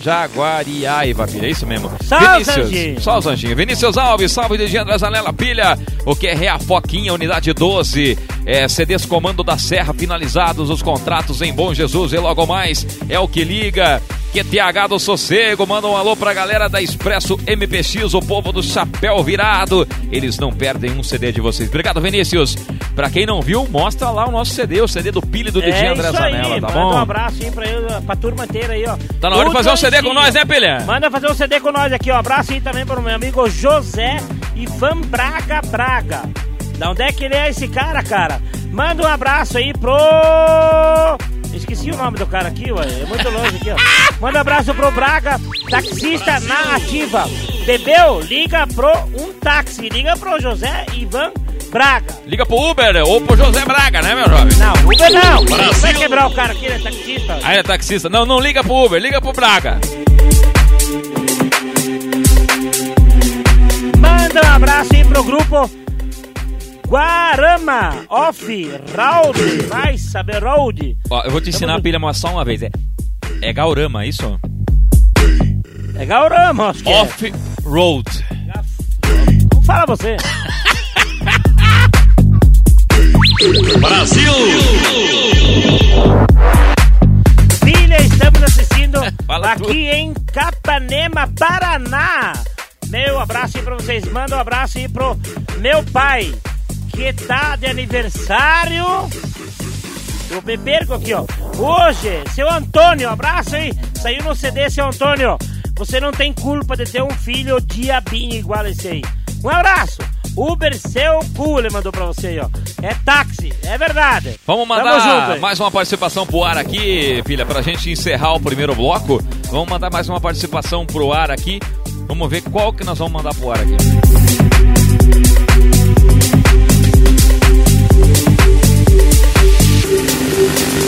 Jaguariaiva, filha, é isso mesmo. Só os anjinhos. Só os anjinhos. Vinícius Alves, salve de André Zanella Pilha. O que é a Foquinha, unidade 12. É, CDs Comando da Serra, finalizados os contratos em Bom Jesus e logo mais é o que liga. QTH do Sossego, manda um alô pra galera da Expresso MPX, o povo do chapéu virado. Eles não perdem um CD de vocês. Obrigado, Vinícius. Pra quem não viu, mostra lá o nosso CD, o CD do Pili do DJ É André isso aí, Zanella, tá manda bom? um abraço aí pra, eu, pra turma inteira aí, ó. Tá na hora de fazer um CD com nós, né, Pilha? Manda fazer um CD com nós aqui, ó. Abraço aí também pro meu amigo José Ivan Braga Braga. Da onde é que ele é esse cara, cara? Manda um abraço aí pro. Esqueci o nome do cara aqui, ué. É muito longe aqui, ó. Manda um abraço pro Braga, taxista na ativa. Bebeu? Liga pro um táxi. Liga pro José Ivan Braga. Liga pro Uber ou pro José Braga, né, meu jovem? Não, Uber não. Vai quebrar o cara aqui, ele é taxista. Aí é taxista. Não, não liga pro Uber, liga pro Braga. Manda um abraço aí pro grupo Guarama Off Road. Vai saber Road. Ó, eu vou te ensinar a pilha só uma vez. É, é Gaurama, isso? É Gaurama, acho que é. Off-road. Como fala você? Brasil! Filha, estamos assistindo aqui em Capanema, Paraná. Meu abraço aí pra vocês. Manda um abraço aí pro meu pai, que tá de aniversário. Eu me perco aqui, ó. Hoje, seu Antônio, abraço aí. Saiu no CD, seu Antônio. Você não tem culpa de ter um filho diabinho igual esse aí. Um abraço. Uber seu cu, ele mandou pra você aí, ó. É táxi, é verdade. Vamos mandar junto mais uma participação pro ar aqui, filha, pra gente encerrar o primeiro bloco. Vamos mandar mais uma participação pro ar aqui. Vamos ver qual que nós vamos mandar pro ar aqui.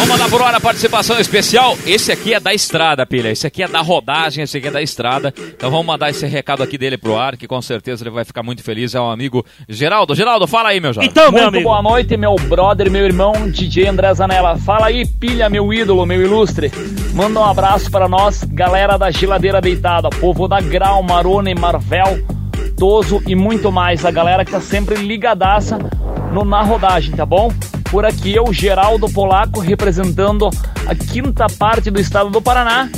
Vamos mandar por hora a participação especial. Esse aqui é da estrada, pilha. Esse aqui é da rodagem, esse aqui é da estrada. Então vamos mandar esse recado aqui dele pro ar, que com certeza ele vai ficar muito feliz. É um amigo Geraldo. Geraldo, fala aí, meu jovem. Então, meu muito amigo. boa noite, meu brother, meu irmão, DJ André Zanella. Fala aí, pilha, meu ídolo, meu ilustre. Manda um abraço para nós, galera da Geladeira Deitada, povo da Grau, Marone, Marvel, Toso e muito mais. A galera que tá sempre ligadaça no Na Rodagem, tá bom? Por aqui eu, Geraldo Polaco, representando a quinta parte do estado do Paraná,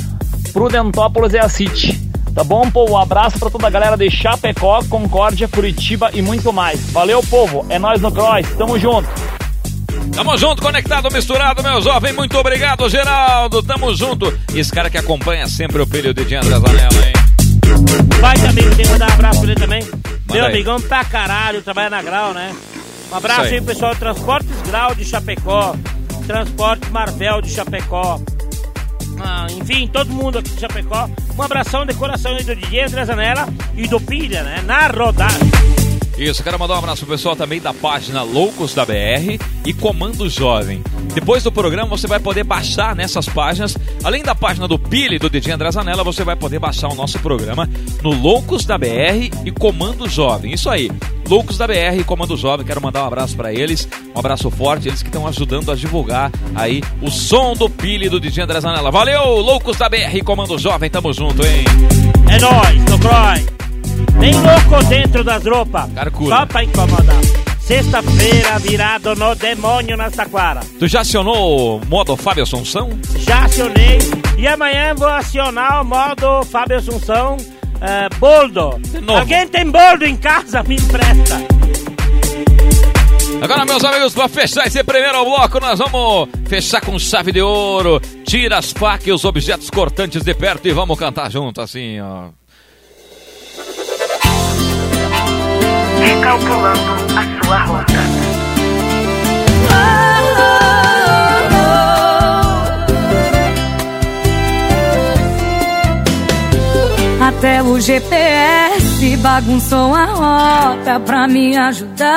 Prudentópolis e a City. Tá bom, povo? Um abraço pra toda a galera de Chapecó, Concórdia, Curitiba e muito mais. Valeu, povo. É nós no Cross. Tamo junto. Tamo junto, conectado, misturado, meu jovem. Muito obrigado, Geraldo. Tamo junto. E esse cara que acompanha sempre o filho de André Zanella, hein? Vai também, tem que mandar um abraço pra ele também. Meu aí. amigão pra caralho, trabalha na Grau, né? Um abraço aí. aí, pessoal. Transportes Grau de Chapecó. Transportes Marvel de Chapecó. Ah, enfim, todo mundo aqui de Chapecó. Um abração de coração aí do DJ André Zanella e do Pilha, né? Na rodagem. Isso, quero mandar um abraço pro pessoal também da página Loucos da BR e Comando Jovem. Depois do programa você vai poder baixar nessas páginas, além da página do Pili do DJ André Zanella, você vai poder baixar o nosso programa no Loucos da BR e Comando Jovem. Isso aí, Loucos da BR e Comando Jovem, quero mandar um abraço para eles, um abraço forte, eles que estão ajudando a divulgar aí o som do Pili do DJ André Zanella. Valeu, Loucos da BR e Comando Jovem, tamo junto, hein? É nóis, no Croy. Bem louco dentro das roupas. Carcura. Só pra incomodar. Sexta-feira virado no demônio na Taquara. Tu já acionou o modo Fábio Assunção? Já acionei. E amanhã vou acionar o modo Fábio Assunção eh, boldo. Alguém tem boldo em casa? Me empresta. Agora, meus amigos, para fechar esse primeiro bloco, nós vamos fechar com chave de ouro. Tira as facas e os objetos cortantes de perto e vamos cantar junto, assim, ó. Recalculando a sua rota. Até o GPS bagunçou a rota pra me ajudar.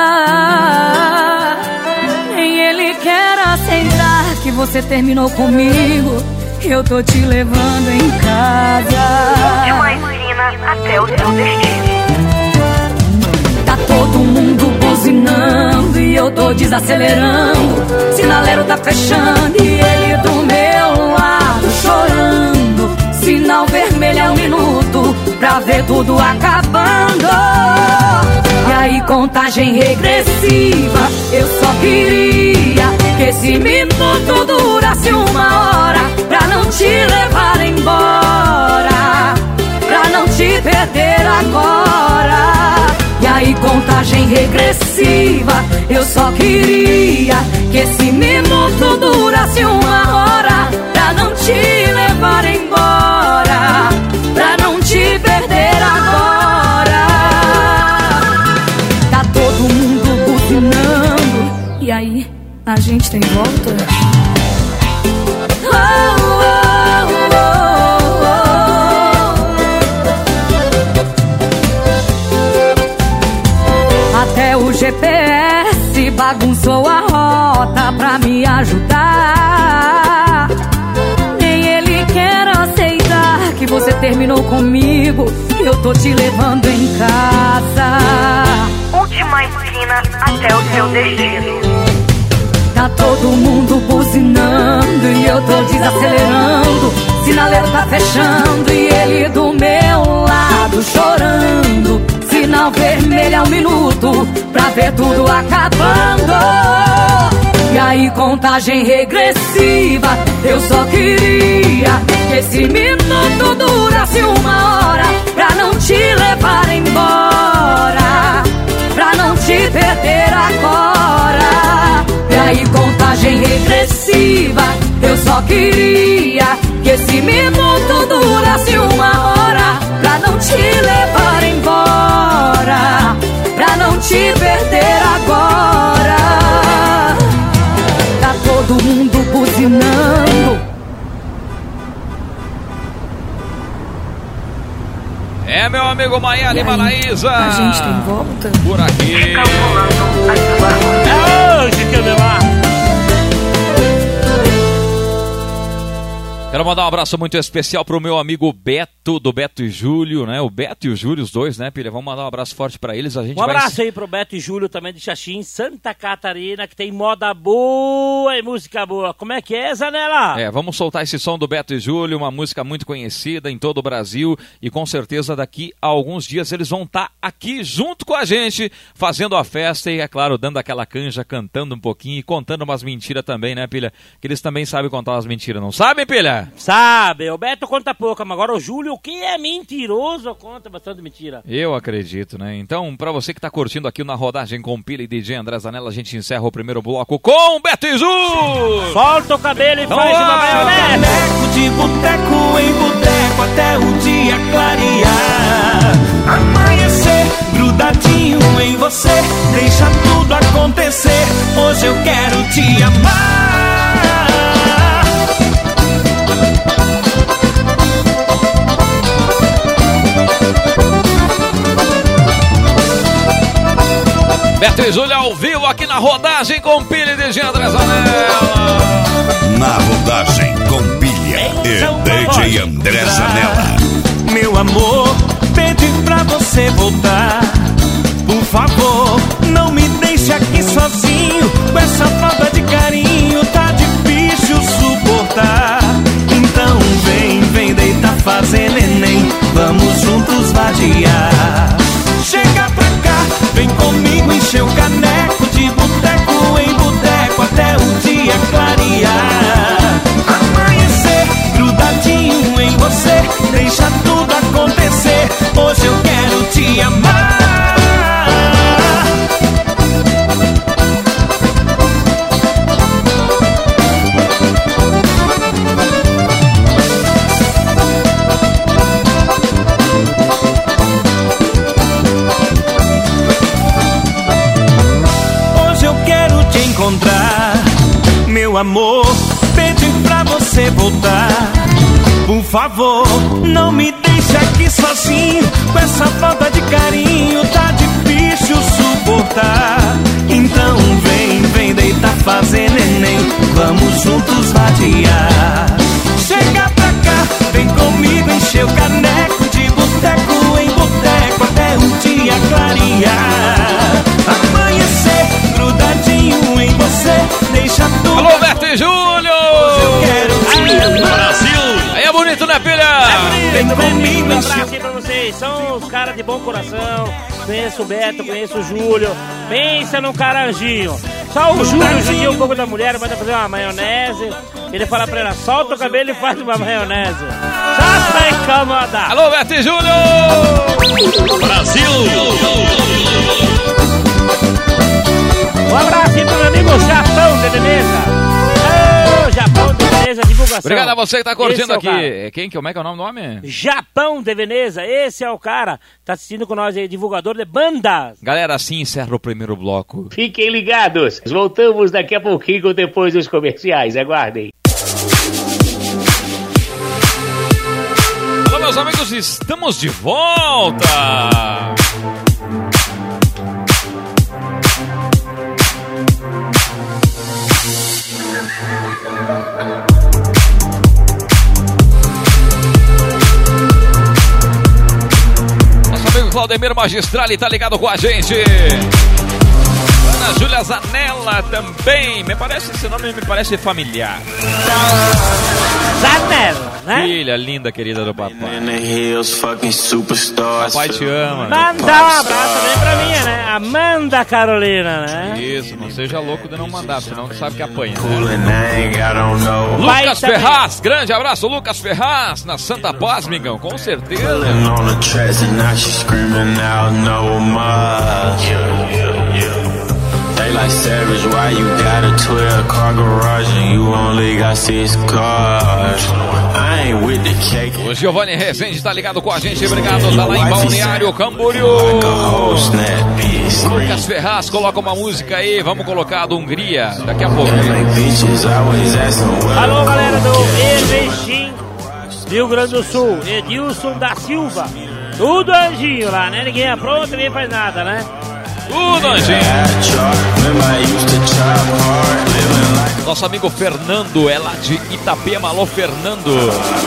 Nem ele quer aceitar que você terminou comigo. Eu tô te levando em casa. De uma esquina até o seu destino. Tá todo mundo buzinando e eu tô desacelerando. Sinaleiro tá fechando e ele do meu lado chorando. Sinal vermelho é um minuto pra ver tudo acabando. E aí, contagem regressiva. Eu só queria que esse minuto durasse uma hora pra não te levar embora. Pra não te perder agora. E aí, contagem regressiva. Eu só queria que esse minuto durasse uma hora. Pra não te levar embora. Pra não te perder agora. Tá todo mundo buzinando. E aí, a gente tem volta? Bagunçou a rota pra me ajudar. Nem ele quer aceitar que você terminou comigo. Eu tô te levando em casa. Última esquina até o seu destino. Tá todo mundo buzinando e eu tô desacelerando. Sinaleiro tá fechando e ele do meu lado chorando. Sinal vermelho é um minuto pra ver tudo acabando. E aí, contagem regressiva. Eu só queria que esse minuto durasse uma hora pra não te levar embora. Pra não te perder agora. E aí, contagem regressiva. Eu só queria que esse minuto durasse uma hora. Pra não te levar embora. Não te perder agora. Tá todo mundo buzinando. É, meu amigo Maia Lima Laísa. A gente tem volta? Por aqui. Calculando rota. É hoje que eu Quero mandar um abraço muito especial pro meu amigo Beto, do Beto e Júlio, né? O Beto e o Júlio, os dois, né, Pilha? Vamos mandar um abraço forte pra eles. A gente Um vai... abraço aí pro Beto e Júlio também de Xaxim, Santa Catarina, que tem moda boa e música boa. Como é que é, Zanela? É, vamos soltar esse som do Beto e Júlio, uma música muito conhecida em todo o Brasil e com certeza daqui a alguns dias eles vão estar aqui junto com a gente, fazendo a festa e, é claro, dando aquela canja, cantando um pouquinho e contando umas mentiras também, né, Pilha? Que eles também sabem contar umas mentiras, não sabem, Pilha? Sabe, o Beto conta pouco, mas agora o Júlio, o que é mentiroso, conta bastante mentira. Eu acredito, né? Então, pra você que tá curtindo aqui na rodagem com Pilha e DJ André Zanella, a gente encerra o primeiro bloco com Beto e Júlio! Solta o cabelo e Vamos faz uma maionese! Boneco de boteco em boteco até o dia clarear. Amanhecer grudadinho em você, deixa tudo acontecer. Hoje eu quero te amar. Beto e Júlio ao vivo aqui na rodagem com Pilha e DJ André Zanella! Na rodagem com pilha e DJ André Zanella. Meu amor, pedi pra você voltar. Por favor, não me deixe aqui sozinho. Com essa falta de carinho, tá difícil suportar. Então vem, vem deitar, fazer neném. Vamos juntos vadiar. Chega pra cá, vem comigo encher o caneco. De boteco em boteco até o dia clarear. Amanhecer, grudadinho em você. Deixa tudo acontecer. Hoje eu quero te amar. Meu amor. Pedi pra você voltar. Por favor, não me deixe aqui sozinho. Com essa falta de carinho, tá difícil suportar. Então vem, vem deitar, fazer neném. Vamos juntos vadiar. Chega pra cá, vem comigo encher o caneco. De boteco em boteco até o dia clarear. Amanhecer, grudadinho em você. Um abraço aí pra vocês, são os caras de bom coração. Conheço o Beto, conheço o Júlio. Pensa num caranjinho. Só o Júlio judia um pouco da mulher, manda fazer uma maionese. Ele fala pra ela, solta o cabelo e faz uma maionese. Já tá incomodado. Alô, Beto e Júlio! Brasil! Um abraço aí pro meu amigo Japão de Veneza. Ô, Japão de Veneza, divulgação. Obrigado a você que tá curtindo é aqui. cara. É Quem? Como é que é o nome do homem? Japão de Veneza, esse é o cara. Tá assistindo com nós aí, divulgador de bandas. Galera, assim encerra o primeiro bloco. Fiquem ligados. Voltamos daqui a pouquinho depois dos comerciais. Aguardem. Alô, meus amigos, estamos de volta! Claudemir Magistrali tá ligado com a gente. Ana Júlia Zanella também. Me parece, esse nome me parece familiar. Zanella, né? Filha linda, querida do papai. Papai te ama. Mandar um abraço também pra minha, né? Amanda Carolina, né? Isso, não seja louco de não mandar, senão tu sabe que apanha. Vai Lucas. Ferraz, grande abraço, Lucas Ferraz, na Santa Paz, mingão, com certeza. Like savage, why you got a 12 car garage and you only got six cars? I ain't with the cake. O Giovanni Rezende tá ligado com a gente, obrigado, tá lá em Balneário Camboriú. Lucas Ferraz, coloca uma música aí, vamos colocar a do Hungria, daqui a pouco. Alô, galera do Erechim, Rio Grande do Sul. Edilson da Silva. Tudo anjinho lá, né? Ninguém apronta, ninguém faz nada, né? Living like Nosso amigo Fernando é lá de Itapema. Alô, Fernando.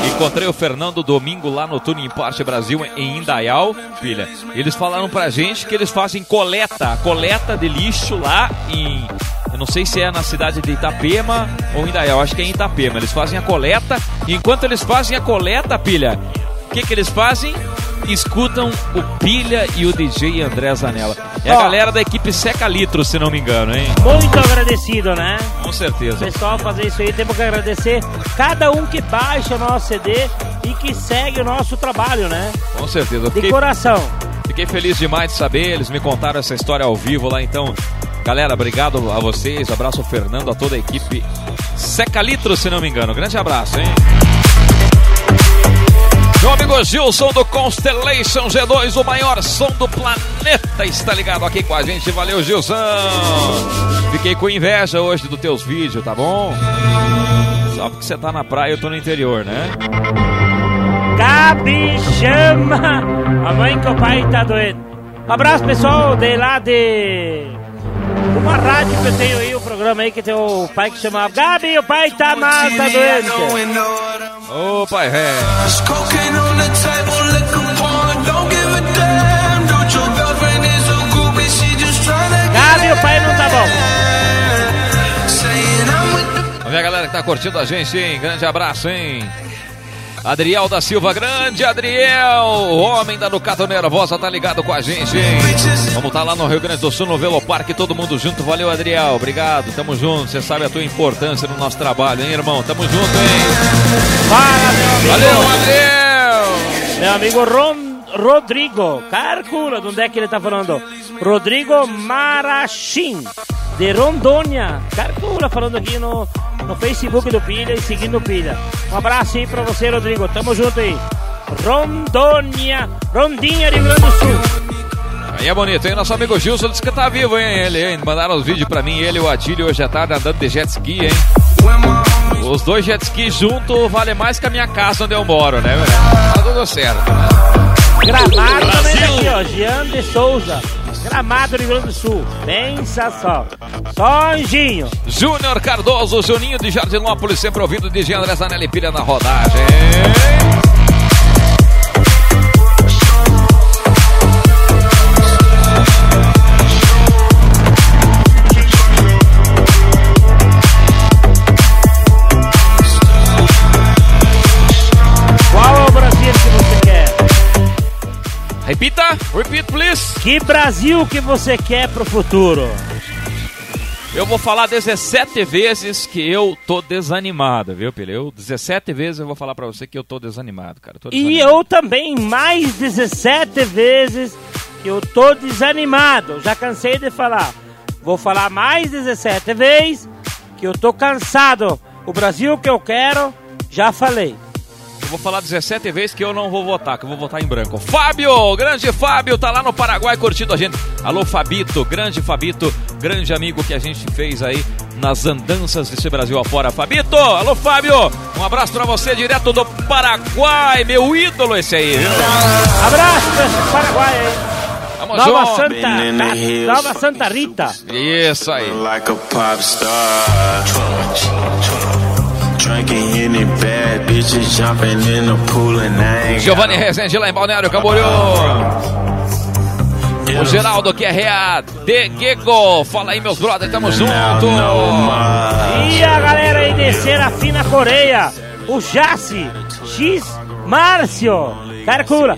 Encontrei o Fernando domingo lá no Tuning Parte Brasil, em Indaial. Filha, eles falaram pra gente que eles fazem coleta, coleta de lixo lá em. Eu não sei se é na cidade de Itapema ou Indaial, acho que é em Itapema. Eles fazem a coleta. E enquanto eles fazem a coleta, pilha, o que, que eles fazem? Escutam o Pilha e o DJ André Zanella. É a galera da equipe Seca Litro, se não me engano, hein? Muito agradecido, né? Com certeza. Pessoal, fazer isso aí, temos que agradecer cada um que baixa o nosso CD e que segue o nosso trabalho, né? Com certeza. De coração. Fiquei feliz demais de saber, eles me contaram essa história ao vivo lá, então, galera, obrigado a vocês, abraço ao Fernando, a toda a equipe Seca Litro, se não me engano. Grande abraço, hein? Meu amigo Gilson do Constellation G2, o maior som do planeta, está ligado aqui com a gente. Valeu, Gilson! Fiquei com inveja hoje dos teus vídeos, tá bom? Só porque você tá na praia, eu tô no interior, né? Gabi chama a mãe que o pai tá doente. Um abraço, pessoal, de lá de uma rádio que eu tenho aí, o programa aí que tem o pai que chama Gabi, o pai tá mal, tá doente. Ô, pai, é. Gabi, o pai não tá bom. Vamos ver a galera que tá curtindo a gente, hein? Grande abraço, hein? Adriel da Silva, grande Adriel, homem da Ducato Nervosa, tá ligado com a gente, hein? Vamos tá lá no Rio Grande do Sul, no Velo Parque, todo mundo junto. Valeu, Adriel, obrigado, tamo junto. Você sabe a tua importância no nosso trabalho, hein, irmão? Tamo junto, hein? Fala, meu amigo. Valeu, Adriel! Meu amigo Ron, Rodrigo, Carcura, de onde é que ele tá falando? Rodrigo Marachim, de Rondônia. Carcura, falando aqui no, no Facebook do Pilha e seguindo o Pilha. Um abraço aí pra você, Rodrigo. Tamo junto aí. Rondônia, Rondinha, Rio Grande do Sul. Aí é bonito, hein? Nosso amigo Gilson disse que tá vivo, hein? Ele, hein? Mandaram os vídeos pra mim, ele e o Atílio hoje à tarde andando de jet ski, hein? Os dois jet ski juntos vale mais que a minha casa onde eu moro, né? Tá tudo certo. Gramado também tá aqui, ó. Jean de Souza. Gramado, Rio Grande do Sul. Pensa só. Só anjinho. Júnior Cardoso, Juninho de Jardinópolis, sempre ouvindo de André Zanelli Pilha na rodagem. Repita, repeat please. Que Brasil que você quer pro futuro? Eu vou falar 17 vezes que eu tô desanimado, viu? Eu 17 vezes eu vou falar pra você que eu tô desanimado, cara. Tô E desanimado. eu também, mais 17 vezes que eu tô desanimado. Já cansei de falar. Vou falar mais 17 vezes que eu tô cansado. O Brasil que eu quero, já falei. Vou falar 17 vezes que eu não vou votar, que eu vou votar em branco. Fábio, grande Fábio, tá lá no Paraguai curtindo a gente. Alô, Fabito, grande Fabito, grande amigo que a gente fez aí nas andanças desse Brasil afora. Fabito, alô, Fábio, um abraço pra você direto do Paraguai, meu ídolo esse aí? Abraço Paraguai aí. Tamo Nova. Santa, Ta- Nova Santa Rita. Isso aí. Like a pop star. Giovanni Rezende lá em Balneário Camboriú. O Geraldo que é de Gego. Fala aí, meus brothers, tamo junto. E a galera aí de Serafina Coreia, o Jace, X Márcio, Carcula.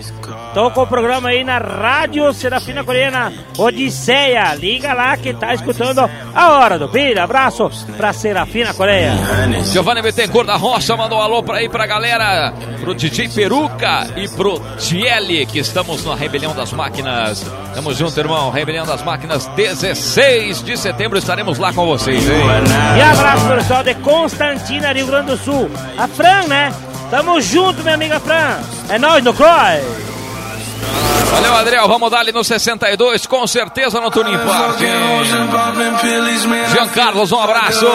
Tô com o programa aí na Rádio Serafina Coreia, na Odisseia. Liga lá que tá escutando a hora do pilha. Abraço pra Serafina Coreia. Giovanni Bittencourt da Rocha mandou um alô pra aí pra galera, pro DJ Peruca e pro Tiele, que estamos na Rebelião das Máquinas. Tamo junto, irmão. Rebelião das Máquinas, 16 de setembro, estaremos lá com vocês, hein? E abraço pessoal de Constantina, Rio Grande do Sul. A Fran, né? Tamo junto, minha amiga Fran. É nóis no Croy. Valeu, Adriel. Vamos dar ali no 62, com certeza no Tuning Park. Jean Carlos, um abraço.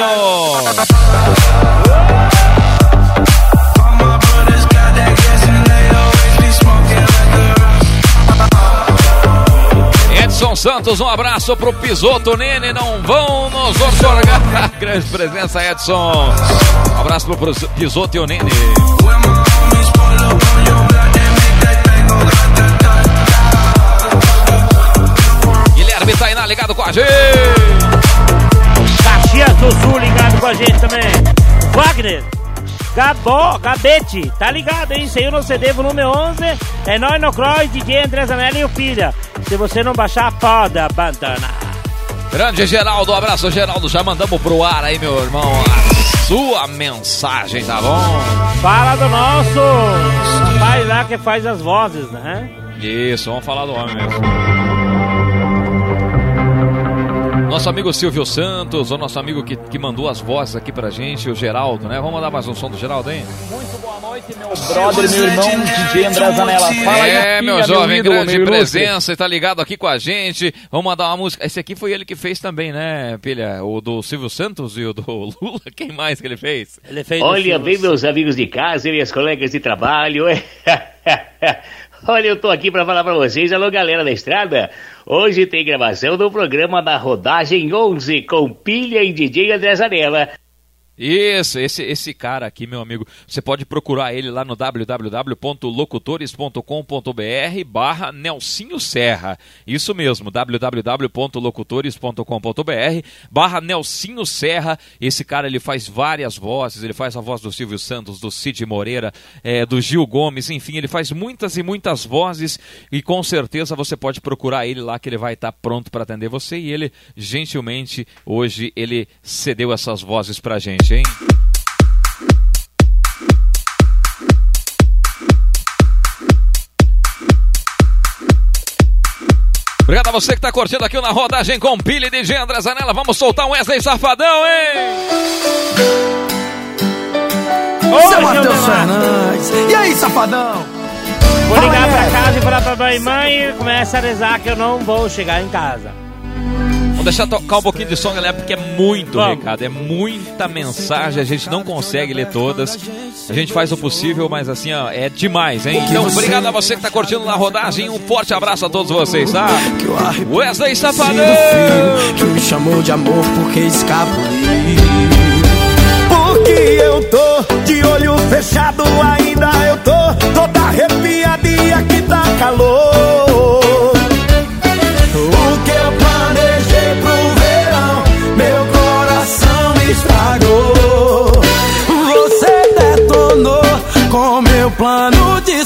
Edson Santos, um abraço pro Pisoto Nene, não vão nos otorgar. Grande presença, Edson. Um abraço pro Pisoto e o Nene. Ligado com a gente. Caxias do Sul ligado com a gente também. Wagner. Gabó, Gabete, tá ligado, hein? Saiu no CD volume 11. É nós no Cross, DJ André Zanelli e o Pilha. Se você não baixar, pode abandonar. Grande Geraldo, abraço Geraldo. Já mandamos pro ar aí, meu irmão, a sua mensagem, tá bom? Fala do nosso rapaz lá que faz as vozes, né? Isso, vamos falar do homem mesmo. Nosso amigo Silvio Santos, o nosso amigo que, que mandou as vozes aqui pra gente, o Geraldo, né? Vamos mandar mais um som do Geraldo, hein? Muito boa noite, meu brother, meu irmão, DJ André Zanella. Fala aí, É, filha, meu jovem, ídolo, grande meu presença, tá ligado aqui com a gente. Vamos mandar uma música. Esse aqui foi ele que fez também, né, Pilha? O do Silvio Santos e o do Lula. Quem mais que ele fez? Ele fez Olha bem, meus amigos de casa e minhas colegas de trabalho. Olha, eu tô aqui pra falar pra vocês, alô galera da estrada. Hoje tem gravação do programa da Rodagem 11 com Pilha e DJ André Zanella. Isso, esse, esse cara aqui, meu amigo, você pode procurar ele lá no www.locutores.com.br barra Nelsinho Serra. Isso mesmo, www.locutores.com.br barra Nelsinho Serra. Esse cara, ele faz várias vozes, ele faz a voz do Silvio Santos, do Cid Moreira, é, do Gil Gomes, enfim, ele faz muitas e muitas vozes. E com certeza você pode procurar ele lá que ele vai estar pronto para atender você. E ele, gentilmente, hoje ele cedeu essas vozes pra gente, hein? Obrigado a você que tá curtindo aqui na rodagem com Billy DJ André Zanella. Vamos soltar um Wesley Safadão, hein? Seu Matheus Fernandes. E aí, safadão? Vou ligar pra casa e falar pra mãe, mãe, começa a rezar que eu não vou chegar em casa. Deixar tocar um pouquinho de som, galera, porque é muito Vamos. recado, é muita mensagem, a gente não consegue ler todas. A gente faz o possível, mas assim, ó, é demais, hein? Então, obrigado a você que tá curtindo na rodagem. Um forte abraço a todos vocês, tá? Wesley Safadão! que me chamou de amor porque escapulei. Porque eu tô de olho fechado ainda, eu tô toda arrepiada e aqui tá calor. Plano de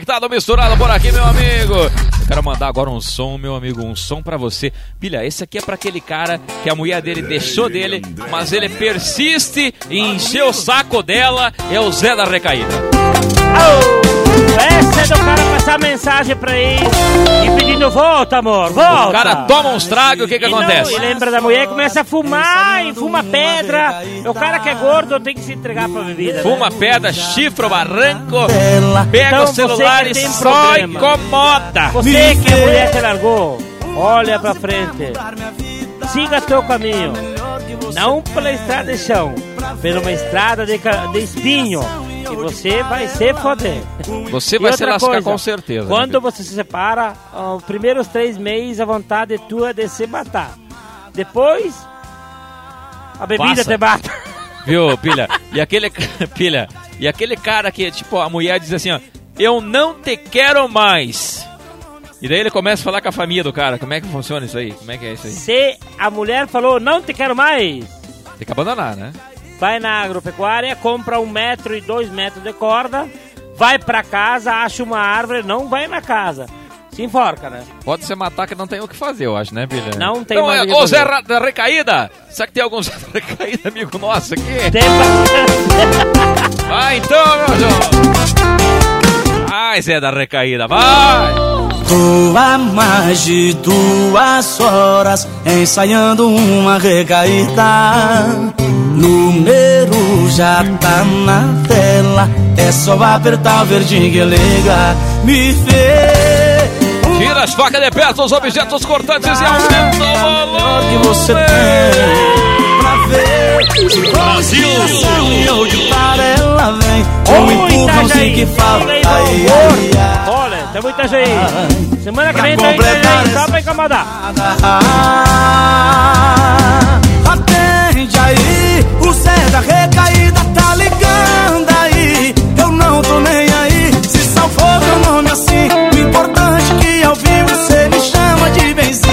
conectado, misturado por aqui, meu amigo. Eu quero mandar agora um som, meu amigo, um som pra você. Pilha, esse aqui é pra aquele cara que a mulher dele deixou dele, mas ele persiste em encher o saco dela. É o Zé da Recaída. Essa é do cara mensagem pra ele e pedindo volta, amor, volta. O cara toma uns tragos, o que que E não, acontece? e lembra da mulher, começa a fumar e fuma pedra. O cara que é gordo tem que se entregar pra bebida. né? Fuma pedra, chifra o barranco, pega Então, o celular e só incomoda. Você que a mulher te largou, olha pra frente. Siga teu caminho. Não pela estrada de chão, pela uma estrada de, de espinho. E você vai se foder. Você E vai se lascar coisa, com certeza. né, Quando Pedro? você se separa, os primeiros três meses a vontade tua é de se matar. Depois, a bebida Passa. te mata. Viu, pilha? E aquele pilha, e aquele cara que, tipo, a mulher diz assim, ó, eu não te quero mais. E daí ele começa a falar com a família do cara. Como é que funciona isso aí? Como é que é isso aí? Se a mulher falou, não te quero mais, Tem que abandonar, né? Vai na agropecuária, compra um metro e dois metros de corda, vai pra casa, acha uma árvore, não vai na casa. Se enforca, né? Pode ser matar que não tem o que fazer, eu acho, né, pilha? Não tem Então, mais é, o que Ô, fazer. Zé da Recaída! Será que tem algum Zé da Recaída, amigo nosso aqui? Tem bastante. Vai então, meu João! Vai, Zé da Recaída, vai! Tô há mais de duas horas ensaiando uma recaída. Número já tá na tela, é só apertar o verdinho que liga. Me vê Tira as facas de perto, os objetos cortantes e aumenta o valor que você tem pra ver. Se Brasil! e onde para ela vem. Um Oi, empurrãozinho que falta. Olha aí, ai. Olha, tem muita gente aí. Semana que vem tem completar aí, só pra incomodar. Atende aí, o Zé da recaída tá ligando aí. Eu não tô nem aí, se salvou meu nome assim. O importante é que ao vivo você me chama de benzinho.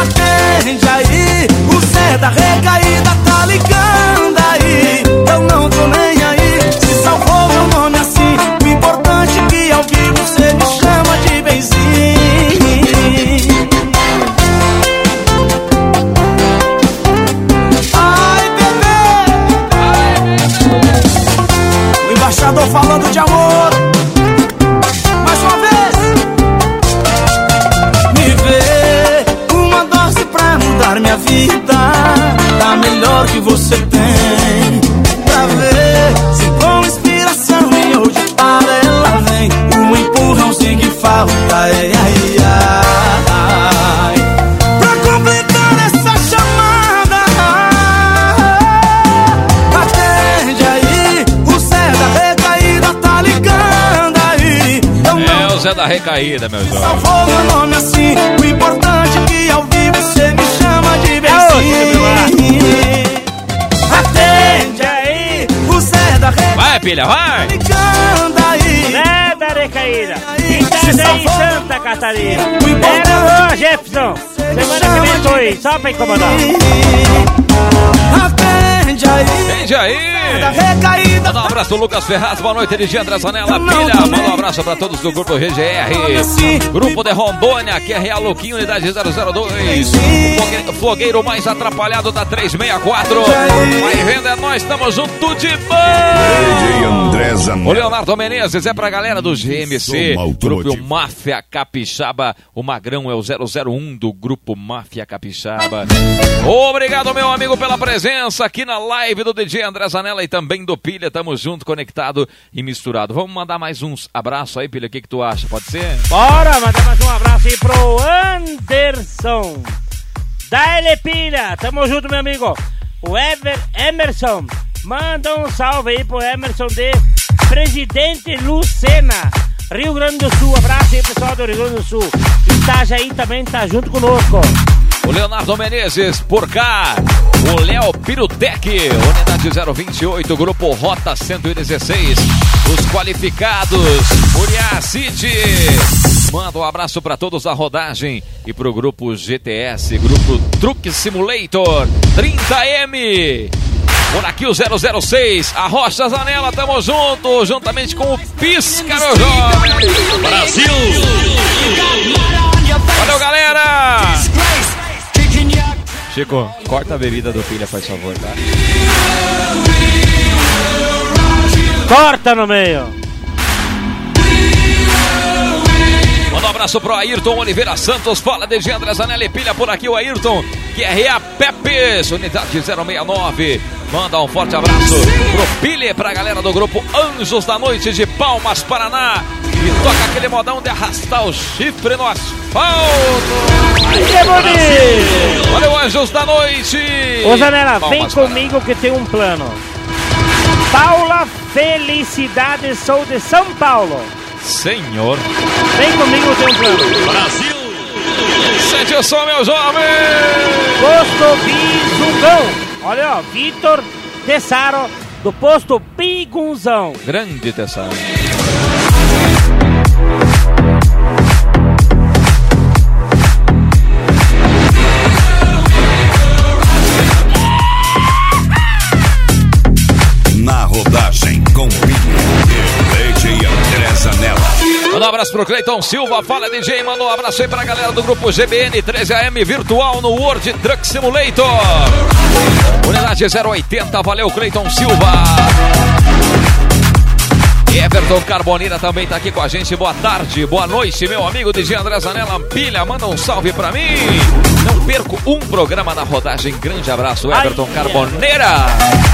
Atende aí, o Zé da recaída tá ligando falando de amor. Mais uma vez. Me vê uma dose pra mudar minha vida. Tá melhor que você tem. Pra ver se com inspiração e hoje para ela vem. Um empurrãozinho que falta. Ai, É Zé da Recaída, meu João. salvou meu nome assim. O importante é que ao vivo você me chama de benzinho. Atende aí, o Zé da recaída Vai, pilha, vai! ligando aí. Né, da recaída. Se Itajaí, salvou. Santa Catarina. Era o Jefferson. Semana que vem tô aí, só pra incomodar. Atende aí, da recaída. Manda um abraço do Lucas Ferraz, boa noite, Eligia André Zanella, pilha. Manda um abraço pra todos do grupo RGR. assim. Grupo de Rondônia, que é Real Louquinho, unidade 002. O fogue- Flogueiro mais atrapalhado da 364. Vai vendo, é nós, estamos junto de bom. André O Zanella. Leonardo Menezes é pra galera do GMC, Grupo. Máfia Capixaba. O Magrão é o 001 do Grupo Máfia Capixaba. Obrigado, meu amigo, pela presença aqui na live do DJ André Zanella e também do Pilha. Tamo junto, conectado e misturado. Vamos mandar mais uns abraços aí, Pilha. O que, que tu acha? Pode ser? Bora, mandar mais um abraço aí pro Anderson. Da Pilha, tamo junto, meu amigo. O Ever Emerson. Manda um salve aí pro Emerson de Presidente Lucena, Rio Grande do Sul. Abraço aí, pessoal do Rio Grande do Sul. Itajaí também tá junto conosco. O Leonardo Menezes por cá. O Léo Pirutec, unidade 028, grupo Rota 116. Os qualificados, Uriah City. Manda um abraço para todos da rodagem e pro grupo GTS, grupo Truck Simulator 30M. Por aqui o 006, a Rocha Zanella, tamo junto, juntamente com o Pisca, jovem. Brasil! Valeu, galera! Chico, corta a bebida do pilha, faz favor, tá? Corta no meio. Manda um abraço pro Ayrton Oliveira Santos. Fala de André Zanelli Pilha por aqui, o Ayrton. QRA Pepes, unidade 069. Manda um forte abraço pro Pilha, pra galera do grupo Anjos da Noite de Palmas, Paraná. E toca aquele modão de arrastar o chifre no asfalto. Que bonito! Valeu, Anjos da Noite. Ô Zanella, vem comigo que tem um plano. Paula Felicidade, sou de São Paulo. Senhor. Vem comigo, tem um plano. Brasil. Sente o som, meu jovem. Posto Bizungão. Olha, ó, Vitor Tessaro, do posto Bigunzão. Grande Tessaro. Rodagem com Pilha e DJ André Zanella. Um abraço pro Cleiton Silva, fala DJ, manda um abraço aí pra galera do grupo GBN 13AM Virtual no World Truck Simulator. Unidade 080, valeu Cleiton Silva. Everton Carboneira também tá aqui com a gente. Boa tarde, boa noite, meu amigo DJ André Zanella Pilha. Manda um salve pra mim. Não perco um programa na rodagem. Grande abraço, Everton Carboneira.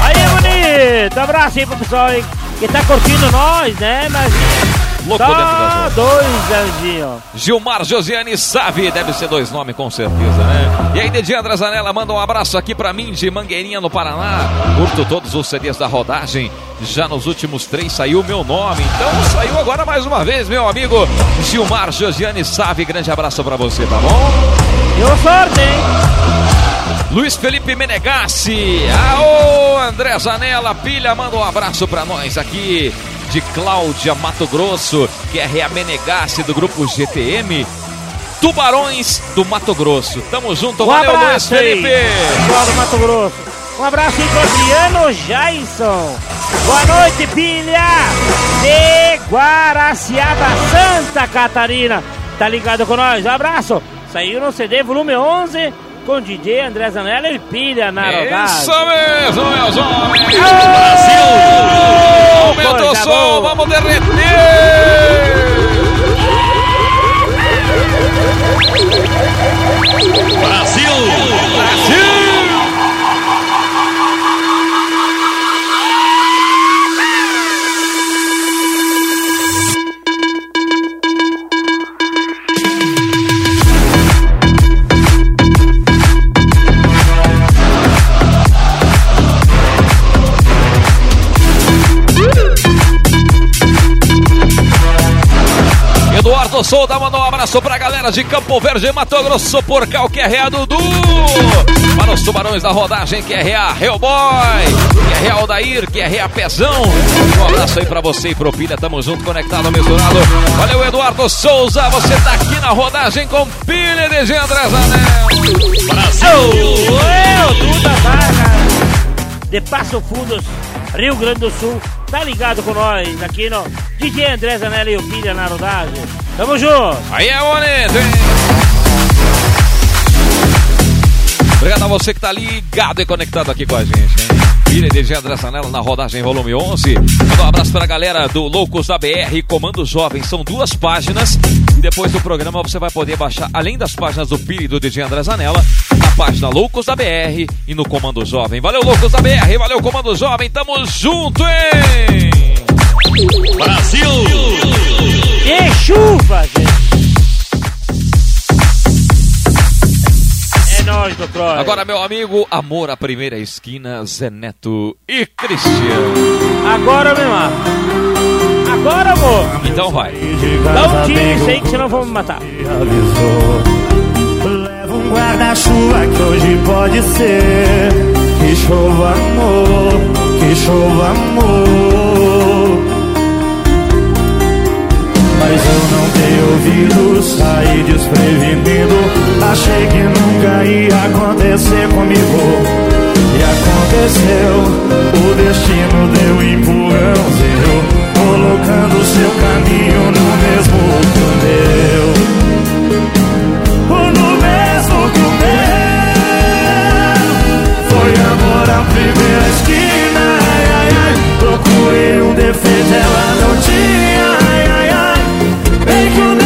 Aí é bonito! Abraço aí pro pessoal aí que tá curtindo nós, né? Mas. Louco dentro das Só dois anjinhos. Gilmar Josiane Save, deve ser dois nomes com certeza, né? E aí, Dedinho André Zanella, manda um abraço aqui pra mim de Mangueirinha, no Paraná. Curto todos os CDs da rodagem. Já nos últimos três saiu meu nome. Então saiu agora mais uma vez, meu amigo Gilmar Josiane Save. Grande abraço pra você, tá bom? Deu sorte, hein? Luiz Felipe Menegassi. Aô, André Zanella, pilha, manda um abraço pra nós aqui de Cláudia Mato Grosso, que é a Menegassi do grupo GTM. Tubarões do Mato Grosso. Tamo junto, Um valeu, Luiz abraço aí, Felipe. pessoal do Mato Grosso. Um abraço aí pro Adriano Jaison. Boa noite, pilha de Guaraciaba, Santa Catarina. Tá ligado com nós? Um abraço. Saiu no CD volume 11 com DJ André Zanella e pilha na rodagem. Isso mesmo, meus homens. Brasil! Aumenta o som, boa. vamos derreter. Brasil! Brasil! Eduardo Souza mandou um abraço pra galera de Campo Verde, Mato Grosso, por cá, o QRA Dudu. Para os tubarões da rodagem, QRA Hellboy, QRA Aldair, QRA Pezão. Um abraço aí pra você e pro Pilha, tamo junto, conectado, misturado. Valeu, Eduardo Souza, você tá aqui na rodagem com Pilha de Jean André Zanel. Brasil! Eu, Duda Vargas, de Passo Fundos, Rio Grande do Sul, tá ligado com nós aqui no DJ André Zanella e o Pilha na rodagem. Tamo junto! Aí é bonito, hein? Obrigado a você que tá ligado e conectado aqui com a gente, hein? De Jean André Zanella na rodagem volume 11. Manda um abraço pra galera do Loucos da BR, Comando Jovem. São duas páginas depois do programa você vai poder baixar, além das páginas do Pilha e do DJ André Zanella, na página Loucos da BR e no Comando Jovem. Valeu, Loucos da BR, valeu, Comando Jovem, tamo junto, hein? Brasil! Que chuva, gente! É nóis, do. Agora, meu amigo, amor à primeira esquina, Zé Neto e Cristiano. Agora me mata. Agora, amor. Então vai. Dá um tiro nisso aí que senão vão me matar. Leva um guarda-chuva que hoje pode ser Que chova amor, que chova amor Mas eu não tenho ouvido, saí desprevenido Achei que nunca ia acontecer comigo E aconteceu, o destino deu empurrãozinho Colocando seu caminho no mesmo que o meu no mesmo que o meu Foi amor à primeira esquina ai, ai, ai. Procurei um defeito, ela não tinha ai, ai, ai. Bem que o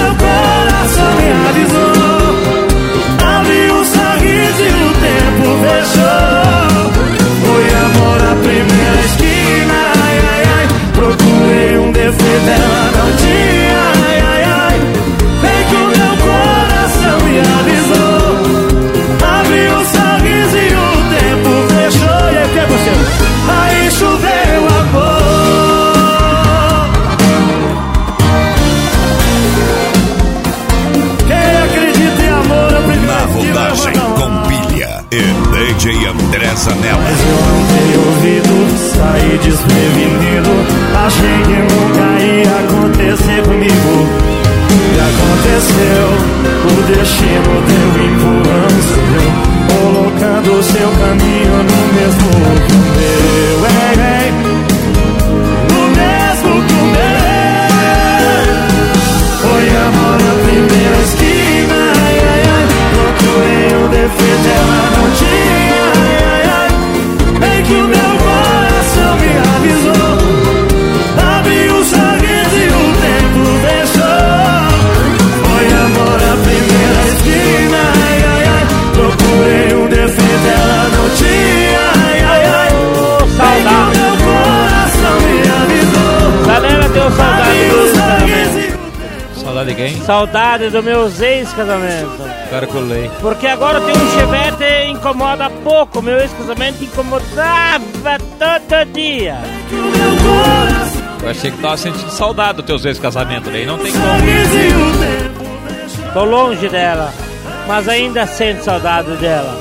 Revelando ao dia, ai, ai, ai. Vem que o meu coração me avisou. Abriu o sorriso e o tempo fechou. E aí o que aconteceu? É aí choveu amor. Quem acredita em amor é o primeiro Na rodagem com pilha e DJ André Zanella. Mas eu não tenho ouvido, saí desprevenido Achei que nunca ia acontecer comigo. E aconteceu, o destino deu empurrão. Quem? Saudade dos meus ex-casamentos. Carcolei. Porque agora tem um chevette e incomoda pouco. Meu ex-casamento incomodava todo dia. Eu achei que tava sentindo saudade dos teus ex-casamentos, daí não tem como. Tô longe dela, mas ainda sinto saudade dela.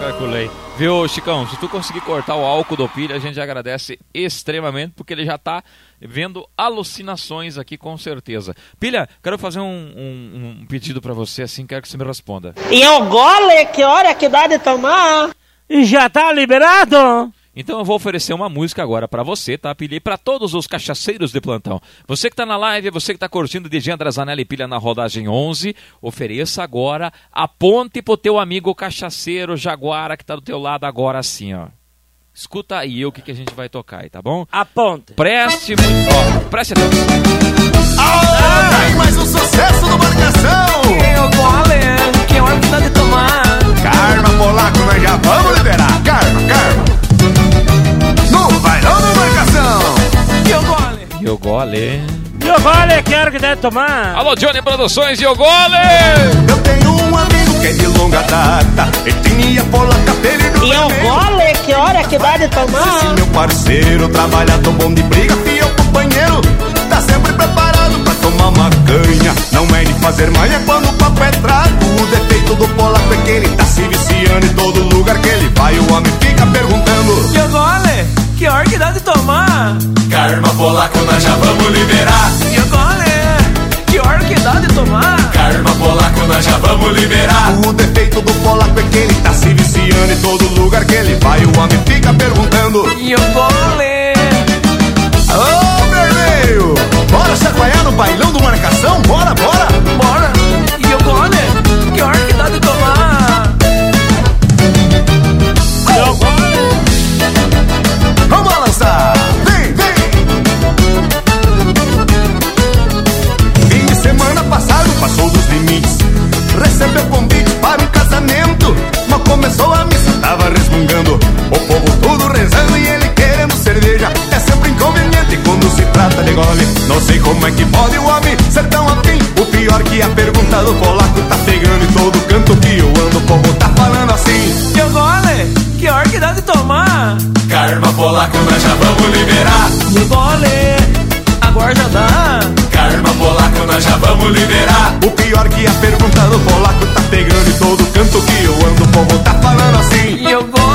Calculei. Viu, Chicão? Se tu conseguir cortar o álcool do pilha, a gente agradece extremamente, porque ele já tá vendo alucinações aqui com certeza. Pilha, quero fazer um, um- um pedido pra você, assim, quero que você me responda. E o gole, que hora que dá de tomar? E já tá liberado? Então eu vou oferecer uma música agora pra você, tá, Pilha? E pra todos os cachaceiros de plantão. Você que tá na live, você que tá curtindo DJ André Zanelli e Pilha na rodagem 11, ofereça agora a ponte pro teu amigo cachaceiro Jaguara que tá do teu lado agora assim, ó. Escuta aí o que, que a gente vai tocar aí, tá bom? A ponte. Preste muito. Ó, preste atenção. Ai, mais um sucesso do Marcação! Eu gole, que hora que dá de tomar? Karma polaco, nós já vamos liberar! Karma, karma! Bailão do Marcação! Eu gole. E o gole. E o gole, que hora que deve tomar? Alô, Johnny Produções e o gole! Eu tenho um amigo que é de longa data, etnia polaca, pele do E o gole, que hora que dá de tomar? Meu parceiro, trabalhador bom de briga, fiel companheiro, tá sempre preparado pra tomar uma canha. Não é de fazer manha quando o papo é trago. O defeito do polaco é que ele tá se viciando em todo lugar que ele vai. O homem fica perguntando: Eu gole, que hora que dá de tomar? Karma polaco, nós já vamos liberar. Eu gole, que hora que dá de tomar? Karma polaco, nós já vamos liberar. O defeito do polaco é que ele tá se viciando em todo lugar que ele vai. O homem fica perguntando: Eu gole. Ô vermelho, bora chacoalhar no bailão do marcação? Bora, bora! De gole. Não sei como é que pode o homem ser tão afim. O pior que a pergunta do polaco tá pegando em todo canto que eu ando. O povo tá falando assim. Eu gole, que hora que dá de tomar? Karma polaco, nós já vamos liberar. Eu gole, agora já dá. Karma polaco, nós já vamos liberar. O pior que a pergunta do polaco tá pegando em todo canto que eu ando. O povo tá falando assim. Eu gole.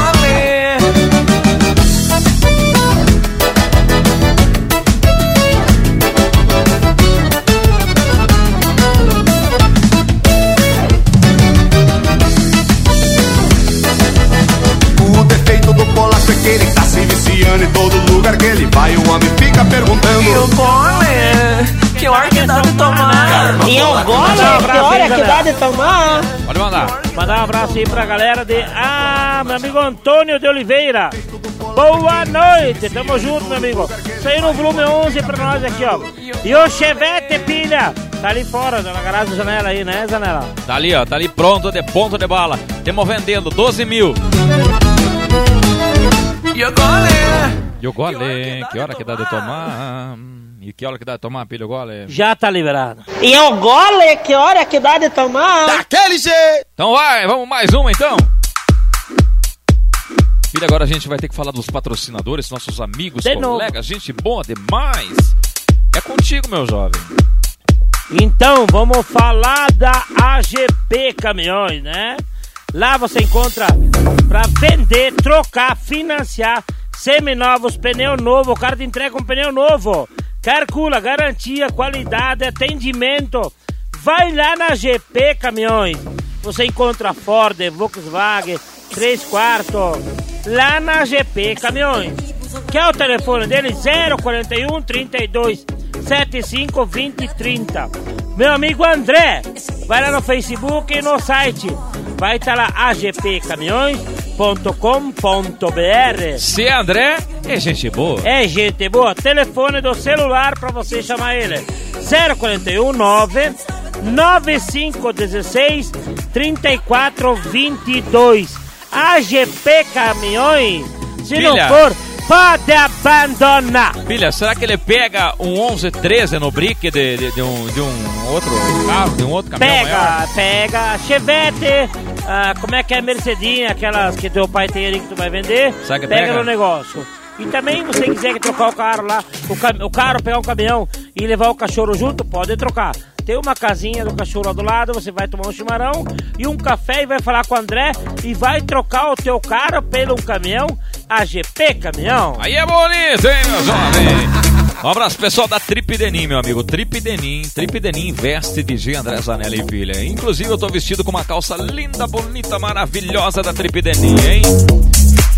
Que ele vai. O homem fica perguntando. Eu gole, que hora que dá de tomar? E o gole, que hora que dá de tomar? Pode mandar. Mandar um abraço aí pra galera de. Ah, meu amigo Antônio de Oliveira. Boa noite, tamo junto, meu amigo. Isso aí no volume 11 pra nós aqui, ó. E o Chevette Pilha, tá ali fora, na garagem da janela aí, né, Zanela? Tá ali, ó, tá ali pronto, de ponto de bala. Temos vendendo 12 mil. Eu gole. E o gole, que hora que dá de tomar? E que hora que dá de tomar, pilha, o gole? Já tá liberado. E o gole, que hora que dá de tomar? Daquele jeito! Então vai, vamos mais uma então. Filha, agora a gente vai ter que falar dos patrocinadores, nossos amigos, De novo. colegas, gente boa demais. É contigo, meu jovem. Então, vamos falar da AGP Caminhões, né? Lá você encontra para vender, trocar, financiar seminovos, pneu novo, o cara te entrega um pneu novo. Calcula, garantia, qualidade, atendimento. Vai lá na GP Caminhões. Você encontra Ford, Volkswagen, 3 quartos. Lá na GP Caminhões. Que é o telefone dele? 041 32 75 20 30. Meu amigo André, vai lá no Facebook e no site. Vai estar lá agpcaminhões.com.br. Se é André, é gente boa. É gente boa. Telefone do celular para você chamar ele. 041 9 9516 3422. AGP Caminhões. Se Filha. não for, pode abandonar. Filha, será que ele pega um 1113 no brick de, de, de um, de um outro carro, de um outro caminhão Pega, maior? pega. Chevette, ah, como é que é Mercedinha, aquelas que teu pai tem ali que tu vai vender. Sabe que pega pega? no negócio. E também, se você quiser trocar o carro lá, o, cam- o carro, pegar um caminhão e levar o cachorro junto, pode trocar. Tem uma casinha do cachorro lá do lado, você vai tomar um chimarrão e um café e vai falar com o André e vai trocar o teu carro pelo um caminhão, AGP Caminhão. Aí é bonito, hein, meu jovem? Um abraço pessoal da Trip Denim, meu amigo. Trip Denim, Trip Denim veste DJ André Zanella e filha. Inclusive eu tô vestido com uma calça linda, bonita, maravilhosa da Trip Denim, hein?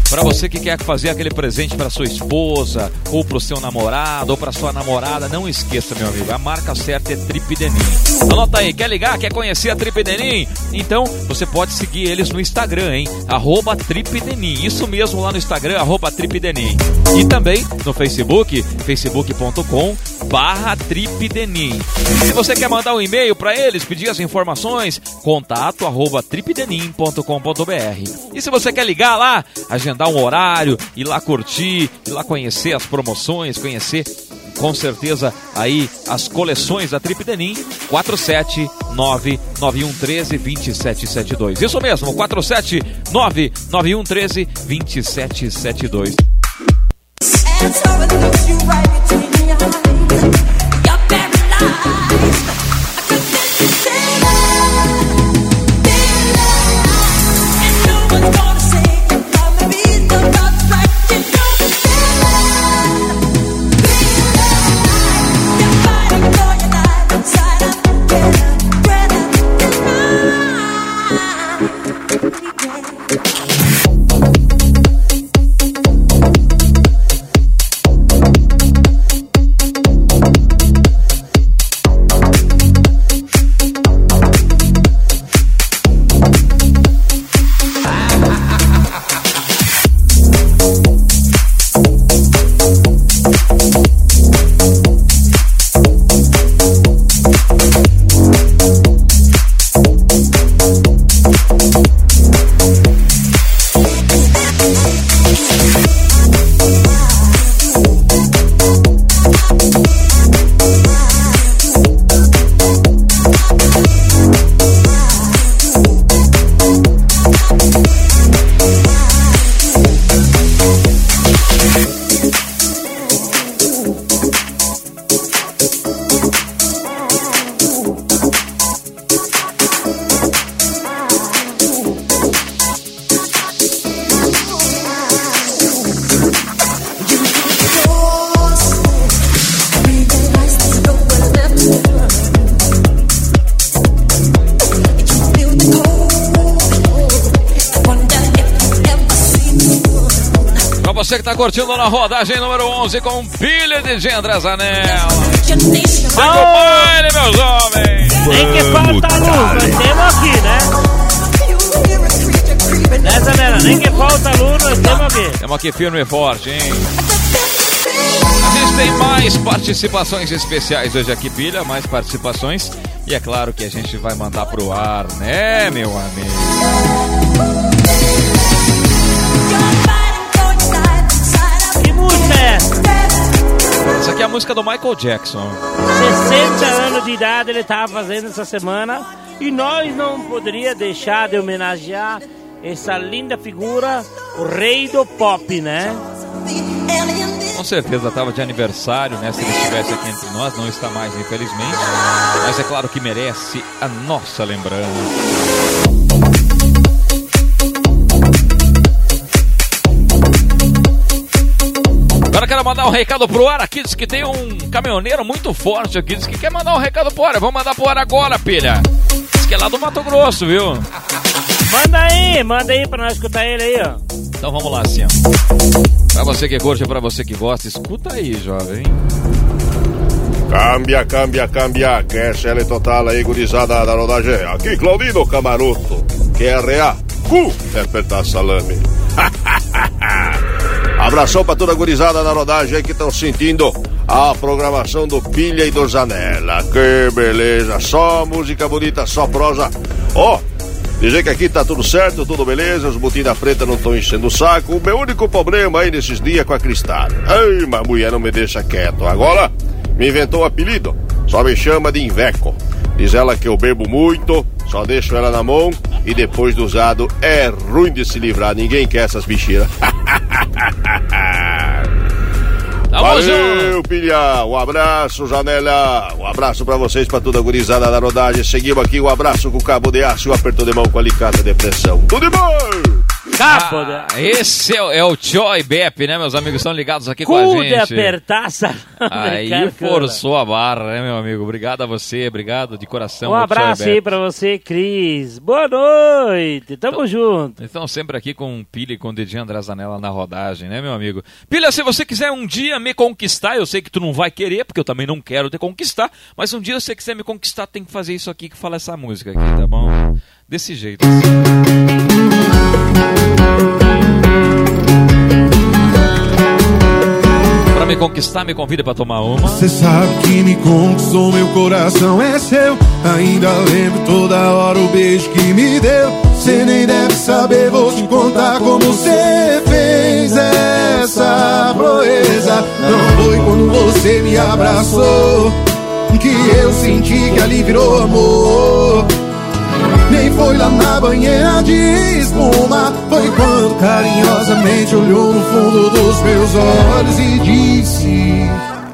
Pra você que quer fazer aquele presente pra sua esposa, ou pro seu namorado, ou pra sua namorada, não esqueça, meu amigo, a marca certa é Trip Denim. Anota aí, quer ligar, quer conhecer a Trip Denim? Então, você pode seguir eles no Instagram, hein? Arroba Trip Denim. Isso mesmo lá no Instagram, arroba Trip Denim. E também no Facebook, facebook.com barra Trip Denim. Se você quer mandar um e-mail pra eles, pedir as informações, contato arroba tripdenim.com.br. E se você quer ligar lá, agendar um horário, ir lá curtir, ir lá conhecer as promoções, conhecer com certeza aí as coleções da Trip Denim 479 9113 2772. Isso mesmo, 479 9113 2772. Pra você que tá curtindo na rodagem número 11 com pilha de André Zanella. Baile, meus homens! Nem que falta luz, nós temos aqui, né? Né, Zanella? Nem que falta luz, nós temos aqui. Estamos aqui firme e forte, hein? A gente tem mais participações especiais hoje aqui, pilha, mais participações. E é claro que a gente vai mandar pro ar, né, meu amigo? Aqui é a música do Michael Jackson. 60 anos de idade ele estava fazendo essa semana e nós não poderia deixar de homenagear essa linda figura, o rei do pop, né? Com certeza estava de aniversário, né? Se ele estivesse aqui entre nós, não está mais, infelizmente. Mas é claro que merece a nossa lembrança. Quero mandar um recado pro ar aqui. Diz que tem um caminhoneiro muito forte aqui. Diz que quer mandar um recado pro ar. Vamos mandar pro ar agora, pilha. Diz que é lá do Mato Grosso, viu? Manda aí, manda aí pra nós escutar ele aí, ó. Então vamos lá, assim, ó. Pra você que curte, pra você que gosta, escuta aí, jovem. Cambia, cambia, cambia. QSL total aí, gurizada da rodagem. Aqui, Claudino Camaroto. QRA. Cu é apertar salame. Abração pra toda a gurizada da rodagem aí que estão sentindo a programação do Pilha e do Zanella. Que beleza. Só música bonita, só prosa. Ó, Dizer que aqui tá tudo certo, tudo beleza, os botinhos da preta não estão enchendo o saco. O meu único problema aí nesses dias é com a Cristal. Ai, mas a mulher não me deixa quieto. Agora, me inventou um apelido. Só me chama de Inveco. Diz ela que eu bebo muito, só deixo ela na mão e depois do usado é ruim de se livrar. Ninguém quer essas bicheiras. Valeu, pilha. Um abraço, Janela. Um abraço pra vocês, pra toda a gurizada da rodagem. Seguimos aqui, um abraço com o cabo de aço e o aperto de mão com alicate de pressão. Tudo de bom! De... Ah, esse é, o- é o Choi Bep, né? Meus amigos estão ligados aqui com a de gente. apertar salame. Aí forçou a barra, né, meu amigo? Obrigado a você, obrigado de coração. Um abraço aí pra você, Cris. Boa noite, tamo junto. Estão sempre aqui com o Pilha e com o dedinho André Zanella na rodagem, né, meu amigo? Pilha, se você quiser um dia me conquistar, eu sei que tu não vai querer, porque eu também não quero te conquistar, mas um dia se você quiser me conquistar, tem que fazer isso aqui que fala essa música aqui, tá bom? Desse jeito. Pra me conquistar, me convida pra tomar uma. Você sabe que me conquistou, meu coração é seu. Ainda lembro toda hora o beijo que me deu. Você nem deve saber, vou te contar como você fez essa proeza. Não foi quando você me abraçou que eu senti que ali virou amor. Nem foi lá na banheira de espuma. Foi quando carinhosamente olhou no fundo dos meus olhos e disse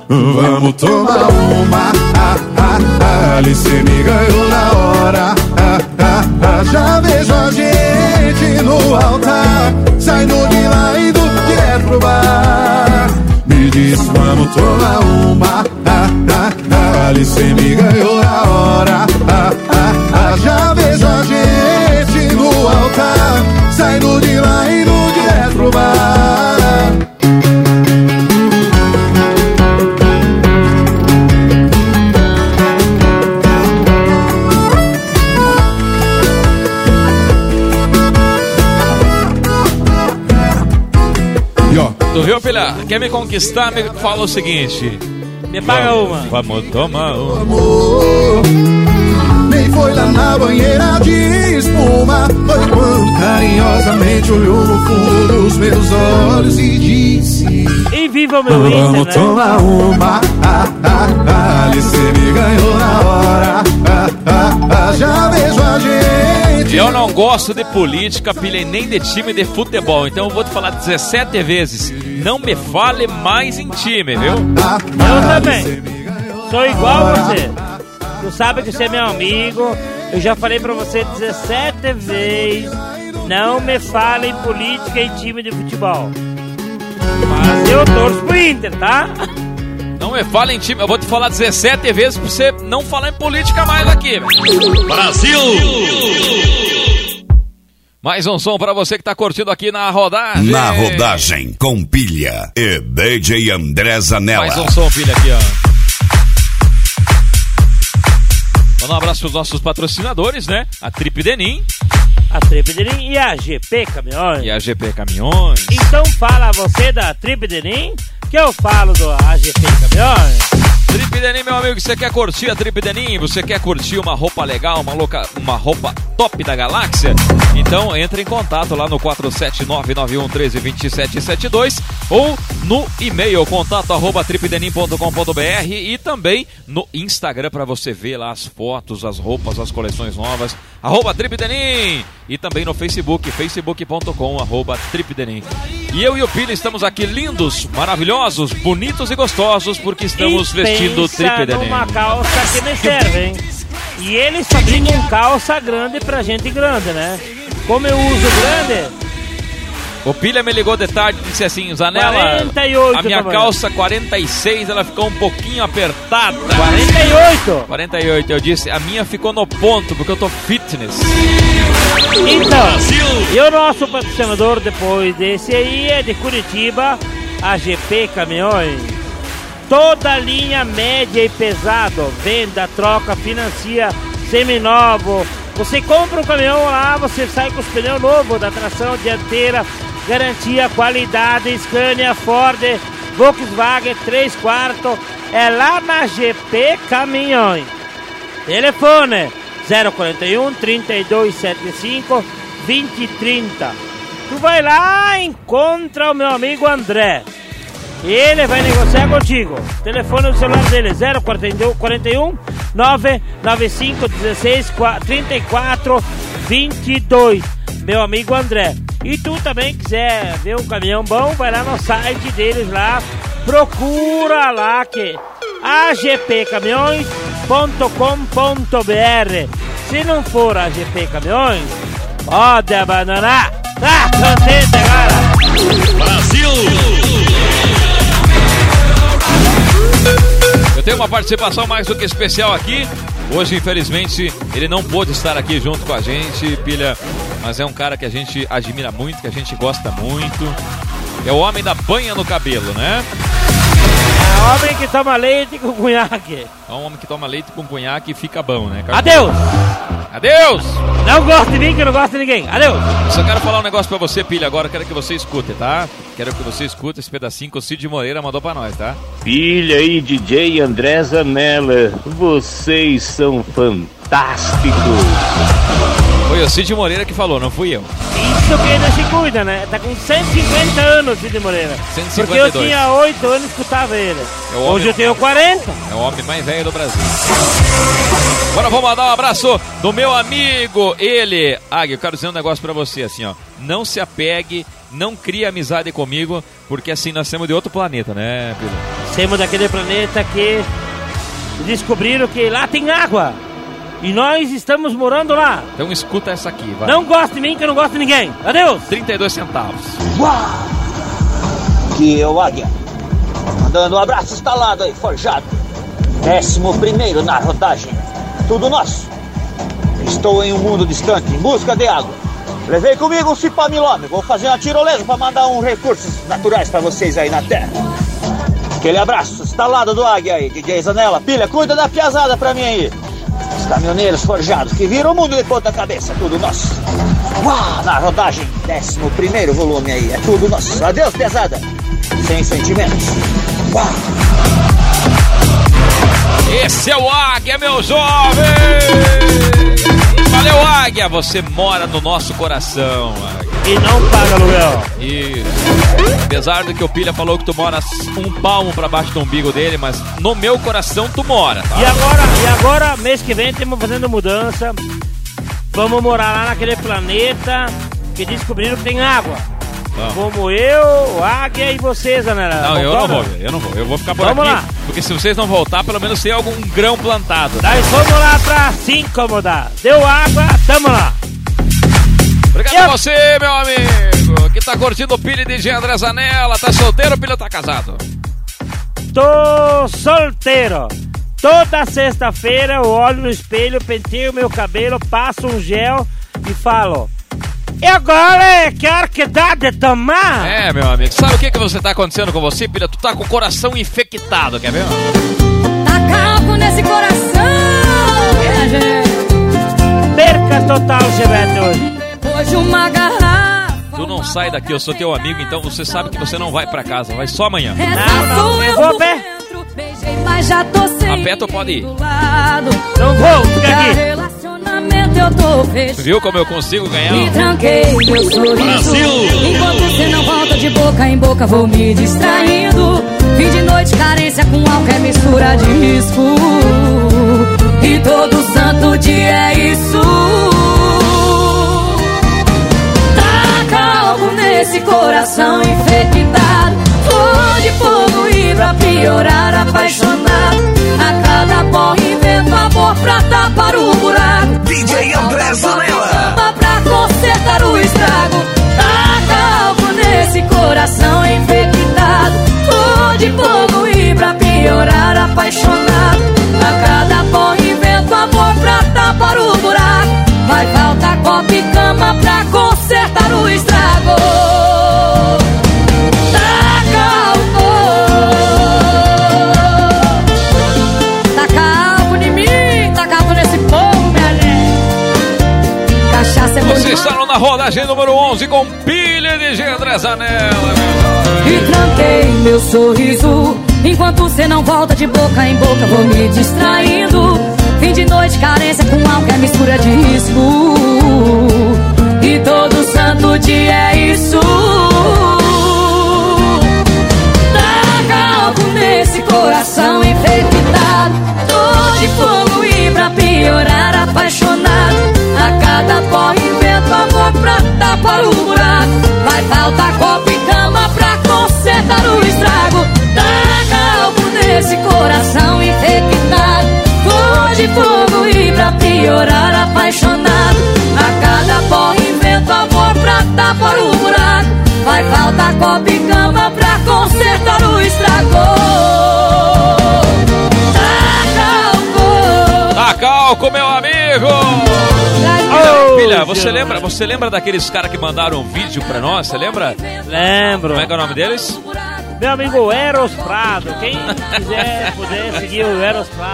Vamos tomar uma. Ah, ah, ah, Ali me ganhou na hora. Ah, ah, ah, Já vejo a gente no altar Saindo de lá indo direto pro bar. Me disse vamos tomar uma. Ah, ah, ah, Ali me ganhou na hora. Ah, ah, ah, Já vejo Saindo de lá indo direto pro bar Tu viu, Pilha? Quer me conquistar? Me fala o seguinte. Me paga uma. Vamos tomar uma. amor. Foi lá na banheira de espuma. Foi quando carinhosamente olhou no fundo dos meus olhos e disse: E viva o meu Vamos Inter, né? tomar uma. Ah, ah, ah, ali cê me ganhou na hora. Ah, ah, ah, já vejo a gente. Eu não gosto de política, pilha, e nem de time de futebol. Então eu vou te falar 17 vezes. Não me fale mais em time, viu? Eu também. Sou igual a você. Tu sabe que você é meu amigo. Eu já falei pra você 17 vezes. Não me fale em política e time de futebol. Mas eu torço pro Inter, tá? Não me fale em time. Eu vou te falar 17 vezes pra você não falar em política mais aqui. velho. Brasil! Mais um som pra você que tá curtindo aqui na rodagem. Na rodagem com pilha e DJ André Zanella. Mais um som, pilha, aqui, ó. Manda um abraço pros nossos patrocinadores, né? A Trip Denim A Trip Denim e a GP Caminhões. e a GP Caminhões. Então fala você da Trip Denim que eu falo do AGP Caminhões. Trip Denim, meu amigo, você quer curtir a Trip Denim? Você quer curtir uma roupa legal, uma, louca, uma roupa top da galáxia? Então entre em contato lá no 47991132772 ou no e-mail contato arroba tripdenim.com.br e também no Instagram para você ver lá as fotos, as roupas, as coleções novas, arroba Tripdenim e também no Facebook, facebook.com arroba Tripdenim. E eu e o Pili estamos aqui lindos, maravilhosos, bonitos e gostosos porque estamos e vestindo Tripdenim. numa calça que me serve, hein? E eles fabricam calça grande pra gente grande, né? Como eu uso grande, O Pilha me ligou de tarde e disse assim, Zanella, 48, a minha calça 46, ela ficou um pouquinho apertada. 48? 48, eu disse, a minha ficou no ponto, porque eu tô fitness. Então, e o nosso patrocinador depois desse aí é de Curitiba, a GP Caminhões. Toda linha média e pesado, venda, troca, financia, seminovo. Você compra um caminhão lá, você sai com os pneus novos da tração dianteira, garantia, qualidade, Scania, Ford, Volkswagen 3 quartos. É lá na GP Caminhões. Telefone 041 3275 2030. Tu vai lá encontra o meu amigo André. Ele vai negociar contigo. Telefone do celular dele 041 41 995 16 34 22. Meu amigo André. E tu também quiser ver um caminhão bom, vai lá no site deles lá. Procura lá que agpcaminhões.com.br. Se não for a GP Caminhões, pode abandonar. Tá contente agora? Brasil! Eu tenho uma participação mais do que especial aqui. Hoje, infelizmente, ele não pôde estar aqui junto com a gente, Pilha, mas é um cara que a gente admira muito, que a gente gosta muito. É o homem da banha no cabelo, né? Homem que toma leite com cunhaque. É um homem que toma leite com cunhaque e fica bom, né? cara? Adeus! Adeus! Não gosto de mim que não gosto de ninguém. Adeus! Só quero falar um negócio pra você, Pilha, agora. Quero que você escute, tá? Quero que você escute esse pedacinho que o Cid Moreira mandou pra nós, tá? Pilha aí, DJ André Zanella. Vocês são fantásticos. Foi o Cid Moreira que falou, não fui eu. Isso que ainda se cuida, né? Tá com 150 anos, Cid Moreira. 152. Porque eu tinha 8 anos e escutava ele. É Hoje eu tenho 40. É o homem mais velho do Brasil. Agora vou mandar um abraço do meu amigo, ele. Águia, eu quero dizer um negócio pra você, assim, ó. Não se apegue, não crie amizade comigo, porque assim nós somos de outro planeta, né, Pedro? Temos daquele planeta que descobriram que lá tem água. E nós estamos morando lá. Então escuta essa aqui, vai. Não gosta de mim que eu não gosto de ninguém. Adeus! 32 centavos. Que é o Águia. Mandando um abraço instalado aí, forjado. Décimo primeiro na rodagem. Tudo nosso. Estou em um mundo distante, em busca de água. Levei comigo um cipamilome. Vou fazer uma tirolesa para mandar uns recursos naturais para vocês aí na terra. Aquele abraço instalado do Águia aí, DJ Zanella. Pilha, cuida da piazada pra mim aí. Os caminhoneiros forjados que viram o mundo de ponta cabeça, tudo nosso. Uau, na rodagem, décimo primeiro volume aí, é tudo nosso. Adeus, pesada. Sem sentimentos. Uau. Esse é o Águia, meu jovem! Valeu, Águia! Você mora no nosso coração, Águia. E não paga aluguel. Isso. Apesar do que o Pilha falou que tu mora um palmo pra baixo do umbigo dele, mas no meu coração tu mora, tá? E agora, e agora, mês que vem, estamos fazendo mudança. Vamos morar lá naquele planeta que descobriram que tem água. Vamos. Como eu, o Águia e vocês, Anela. Não, eu não vou, eu não vou. Eu vou ficar por Vamos aqui. lá. Porque se vocês não voltar, pelo menos tem algum grão plantado. Nós vamos lá pra se incomodar. Deu água, tamo lá. Obrigado a você, meu amigo, que tá curtindo o Pilha de André Zanella. Tá solteiro ou Pilha tá casado? Tô solteiro. Toda sexta-feira eu olho no espelho, penteio meu cabelo, passo um gel e falo. E agora, que hora que dá de tomar? É, meu amigo. Sabe o que, que você tá acontecendo com você, Pilha? Tu tá com o coração infectado, quer ver? Tacaco nesse coração, minha gente. Perca total, hoje. Hoje uma garrafa. Tu não sai daqui, eu sou teu amigo, então você sabe que você não vai pra casa, vai só amanhã. Eu vou a por pé. beijei, mas já tô sem A pé tu pode ir. do lado. Não vou, fica aqui. relacionamento eu tô fechado. Viu como eu consigo ganhar? E tranquei meu sorriso Enquanto você não volta de boca em boca Vou me distraindo Fim de noite, carência com É mistura de risco E todo santo dia é isso Nesse coração infectado. Flor de fogo e pra piorar apaixonado. A cada porra invento amor pra tapar o buraco. DJ André Zanella Pra consertar o estrago. Acabo algo nesse coração infectado. Flor de fogo e pra piorar apaixonado. A cada porra invento amor pra tapar o buraco. Vai faltar copo e cama pra consertar consertar o estrago. Taca o fogo. Taca algo mim, taca algo nesse povo, minha nega. Cachaça é Vocês estavam na rodagem número 11 com pilha de Gendres Anela. E tranquei meu sorriso. Enquanto você não volta de boca em boca, vou me distraindo. Fim de noite, carência com álcool, é mistura de risco. E todo santo dia é isso. Taca álcool nesse coração infectado. Tô de fogo e pra piorar apaixonado. A cada porra invento amor pra tapar o buraco. Vai faltar copo e cama pra consertar o estrago. Taca álcool nesse coração infectado. Tô de fogo e pra piorar apaixonado o buraco Vai faltar copo e cama pra consertar o estrago Taca álcool, meu amigo! Oh, Filha, você Deus. lembra, você lembra daqueles caras que mandaram um vídeo pra nós? Você lembra? Lembro. Como é que é o nome deles? Meu amigo Eros Prado. Quem quiser puder seguir o Eros Prado,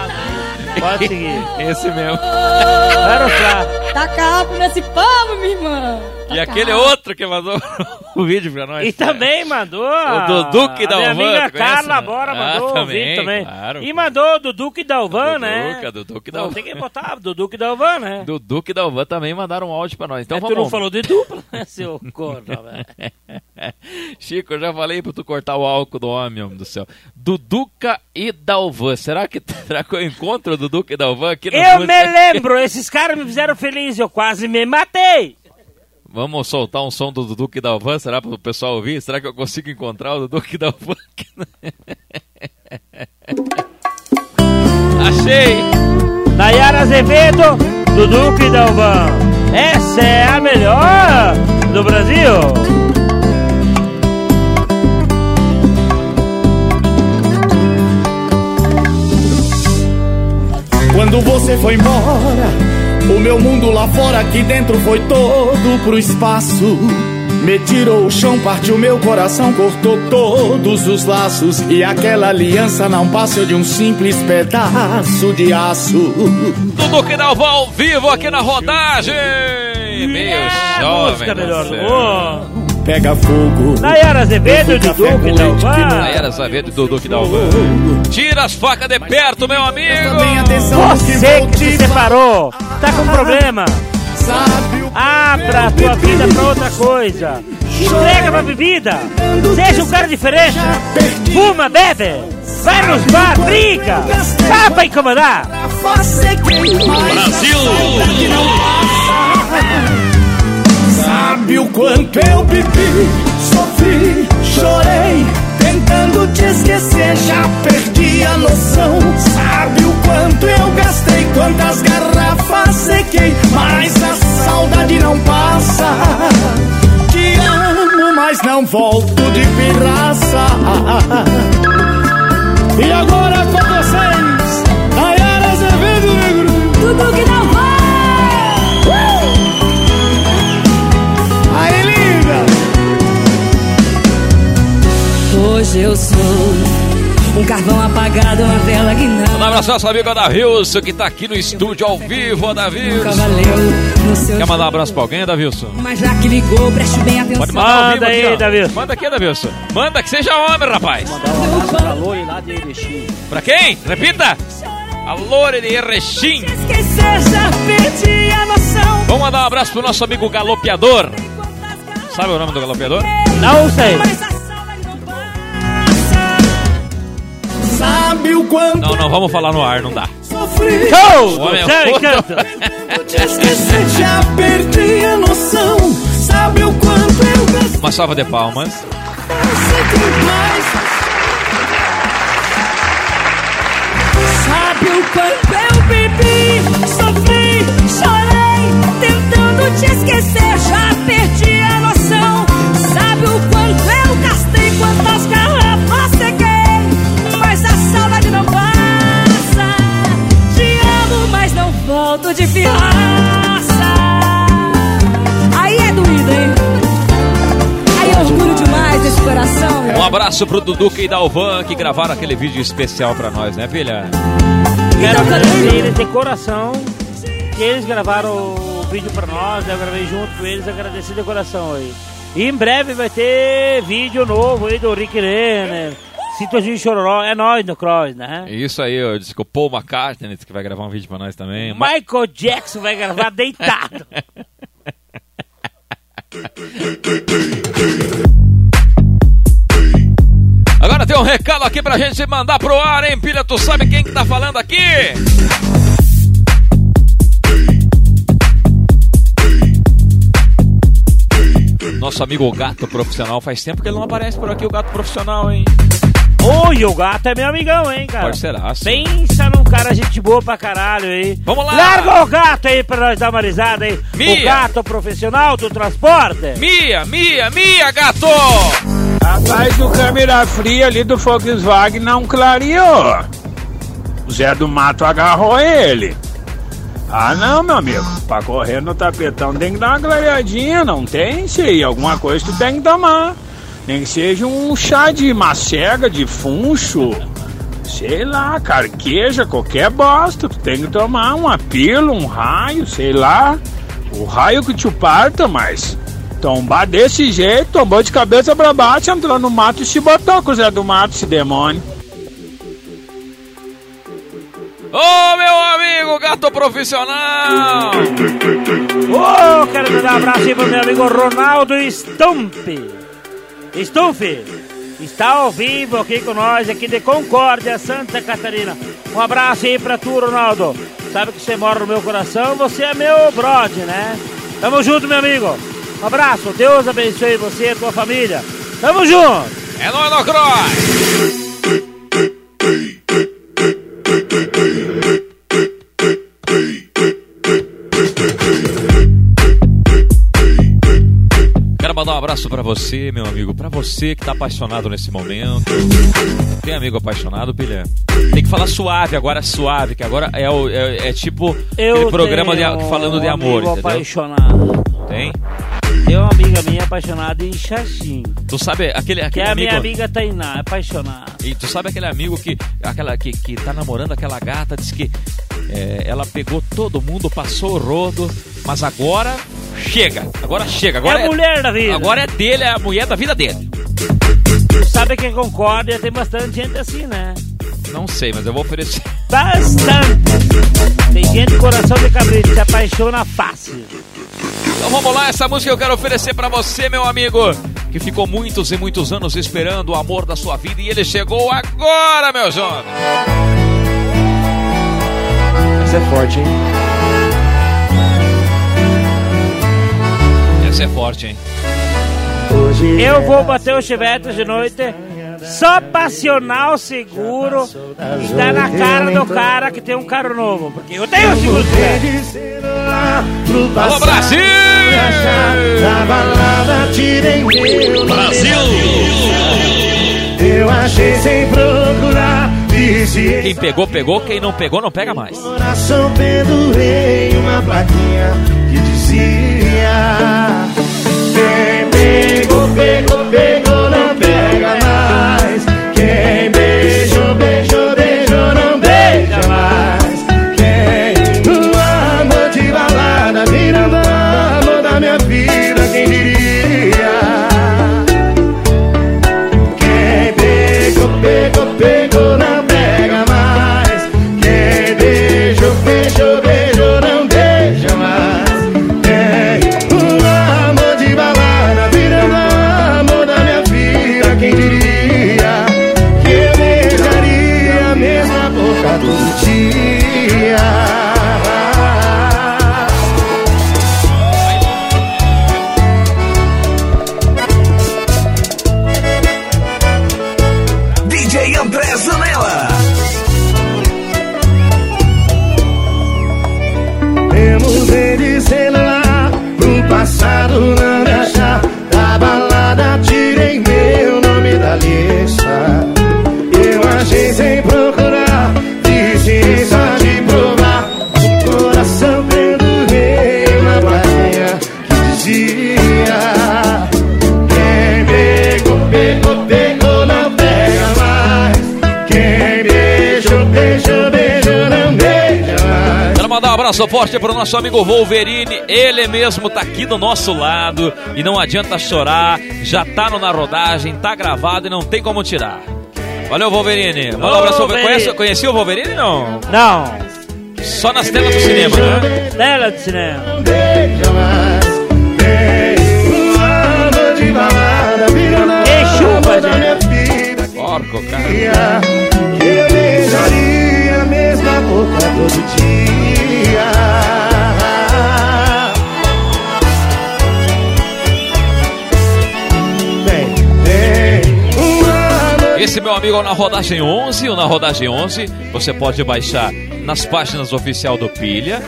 pode seguir. Esse mesmo. Eros Prado. Taca álcool nesse povo, minha irmã E aquele outro que mandou o vídeo pra nós. E também mandou O a, Duduque a minha Dalvan, amiga tu Carla né? Bora Ah, mandou um também, vídeo também. claro. E mandou o Duduque Dalvan, né? Duduca, Duduque Não, Dalvan. tem que botar Duduque Dalvan, né? Do Duque da Alvan também mandaram um áudio pra nós. Então É, tu vamos. não falou de dupla, né, seu corno, velho? Chico, eu já falei pra tu cortar o álcool do homem, homem do céu. Duduca e Dalvan. Será que, será que eu encontro o Duduca e Dalvan aqui na Eu me lembro, esses caras me fizeram feliz, eu quase me matei. Vamos soltar um som do Duduca e Dalvan? Será para o pessoal ouvir? Será que eu consigo encontrar o Duduca e Dalvan? Achei! Nayara Azevedo, Duduque Dalvan. Essa é a melhor do Brasil. Quando você foi embora, o meu mundo lá fora, aqui dentro foi todo pro espaço. Me tirou o chão, partiu meu coração, cortou todos os laços. E aquela aliança não passou de um simples pedaço de aço. Dalvan ao vivo aqui na rodagem! Meu jovem! música do melhor do céu. mundo. Pega fogo. Nayara Azevedo, Café com Duduque leite Dalvan. que não- Nayara Azevedo e Duduca e Dalvan. Tira as facas de perto, meu amigo! Você que se separou, tá com problema. Abra a tua vida pra outra coisa. Entrega pra bebida. Seja um cara diferente. Fuma, bebe. Vai nos bar, briga. Dá pra incomodar. Brasil! Sabe o quanto eu bebi, sofri, chorei, tentando te esquecer, já perdi a noção. Sabe o quanto eu gastei, quantas garrafas sequei, mas a saudade não passa. Te amo, mas não volto de pirraça. E agora com Hoje eu sou um carvão apagado, uma vela que não Um abraço ao nosso amigo Adavilson, que tá aqui no estúdio ao vivo, Adavilson. valeu no seu Quer mandar um abraço pra alguém, Adavilson? Mas já que ligou, preste bem atenção. Pode mandar Manda aí, ó. Davilson. Manda aqui, Davilson. Manda que seja homem, rapaz. Pra Lore lá de Erechim. Pra quem? Repita. A Lore de Erechim. Vamos mandar um abraço pro nosso amigo galopeador. Sabe o nome do galopeador? Não sei. Sabe o quanto Não, não, vamos falar no ar, não dá. sofri? Show! Homem. Te esquecer, já perdi a noção. Sabe o quanto eu gastei Uma salva de palmas. Sabe o quanto eu bebi, sofri, chorei, tentando te esquecer, já perdi a Um abraço pro Duduca e Dalvan que gravaram aquele vídeo especial pra nós, né, filha? Quero agradecer de coração que eles gravaram o vídeo pra nós, eu gravei junto com eles, agradeci de coração aí. E em breve vai ter vídeo novo aí do Rick Renner, de Chororó, é nós no Cross, né? Isso aí, eu disse que o Paul McCartney disse que vai gravar um vídeo pra nós também. Michael Jackson vai gravar deitado. Tem um recado aqui pra gente mandar pro ar, hein, pilha? Tu sabe quem que tá falando aqui? Nosso amigo gato profissional, faz tempo que ele não aparece por aqui, o gato profissional, hein? Oi, o gato é meu amigão, hein, cara? Parceiraço. Pensa num cara gente boa pra caralho aí. Vamos lá! Larga o gato aí pra nós dar uma risada aí. Mia. O gato profissional do transporte. Mia, Mia, Mia, gato! Rapaz, o câmera fria ali do Volkswagen não clareou. O Zé do Mato agarrou ele. Ah não, meu amigo. Pra correr no tapetão tem que dar uma clareadinha, não tem? Se alguma coisa tu tem que tomar. Nem que seja um chá de macega, de funcho. Sei lá, carqueja, qualquer bosta. Tu tem que tomar uma pílula, um raio, sei lá. O raio que te parta, mas tombar desse jeito, tombou de cabeça pra baixo, entrou no mato e se botou com o Zé do Mato, esse demônio. Ô, meu amigo gato profissional! Ô, quero mandar um abraço aí pro meu amigo Ronaldo Stump. Stump, está ao vivo aqui com nós, aqui de Concórdia, Santa Catarina. Um abraço aí pra tu, Ronaldo. Sabe que você mora no meu coração, você é meu brother, né? Tamo junto, meu amigo. Um abraço, Deus abençoe você e a tua família. Tamo junto! É nóis! Quero mandar um abraço pra você, meu amigo, pra você que tá apaixonado nesse momento. Tem amigo apaixonado, Pilha? Tem que falar suave agora, suave, que agora é, o, é, é tipo Eu aquele programa de, falando de um amor, amigo entendeu? apaixonado. Tem? Tem uma amiga minha apaixonada em Xaxim. Tu sabe aquele, Que aquele é a minha amiga Tainá, apaixonada. E tu sabe aquele amigo que aquela que, que tá namorando aquela gata, diz que é, ela pegou todo mundo, passou o rodo, mas agora chega, agora chega, agora é a mulher da vida. Agora é dele, é a mulher da vida dele. Sabe quem concorda? Tem bastante gente assim, né? Não sei, mas eu vou oferecer. Bastante. Tem gente de coração de cabrito, se apaixona fácil. Então vamos lá, essa música eu quero oferecer pra você, meu amigo, que ficou muitos e muitos anos esperando o amor da sua vida e ele chegou agora, meu jovem. Essa é forte, hein? Essa é forte, hein? Eu vou bater o chivete de noite só passional seguro e dar na cara do cara que tem um carro novo. Porque eu tenho seguro chivete. Alô, Brasil! Brasil! Eu achei sem procurar Disse Quem pegou, pegou, quem não pegou, não pega mais. coração pendurei uma plaquinha que dizia Quem pegou, pegou, pegou, não pega Quem abraço forte pro nosso amigo Wolverine. Ele mesmo tá aqui do nosso lado. E não adianta chorar. Já tá no na rodagem, tá gravado e não tem como tirar. Valeu, Wolverine. Manda um abraço. Wolverine. Conhece, conhecia o Wolverine não? Não. Só nas telas do cinema, né? Tela de cinema. Que chuva, gente. Porco, cara. Boca todo dia. Esse meu amigo é o na rodagem 11, o na rodagem 11, você pode baixar nas páginas oficial do Pilha,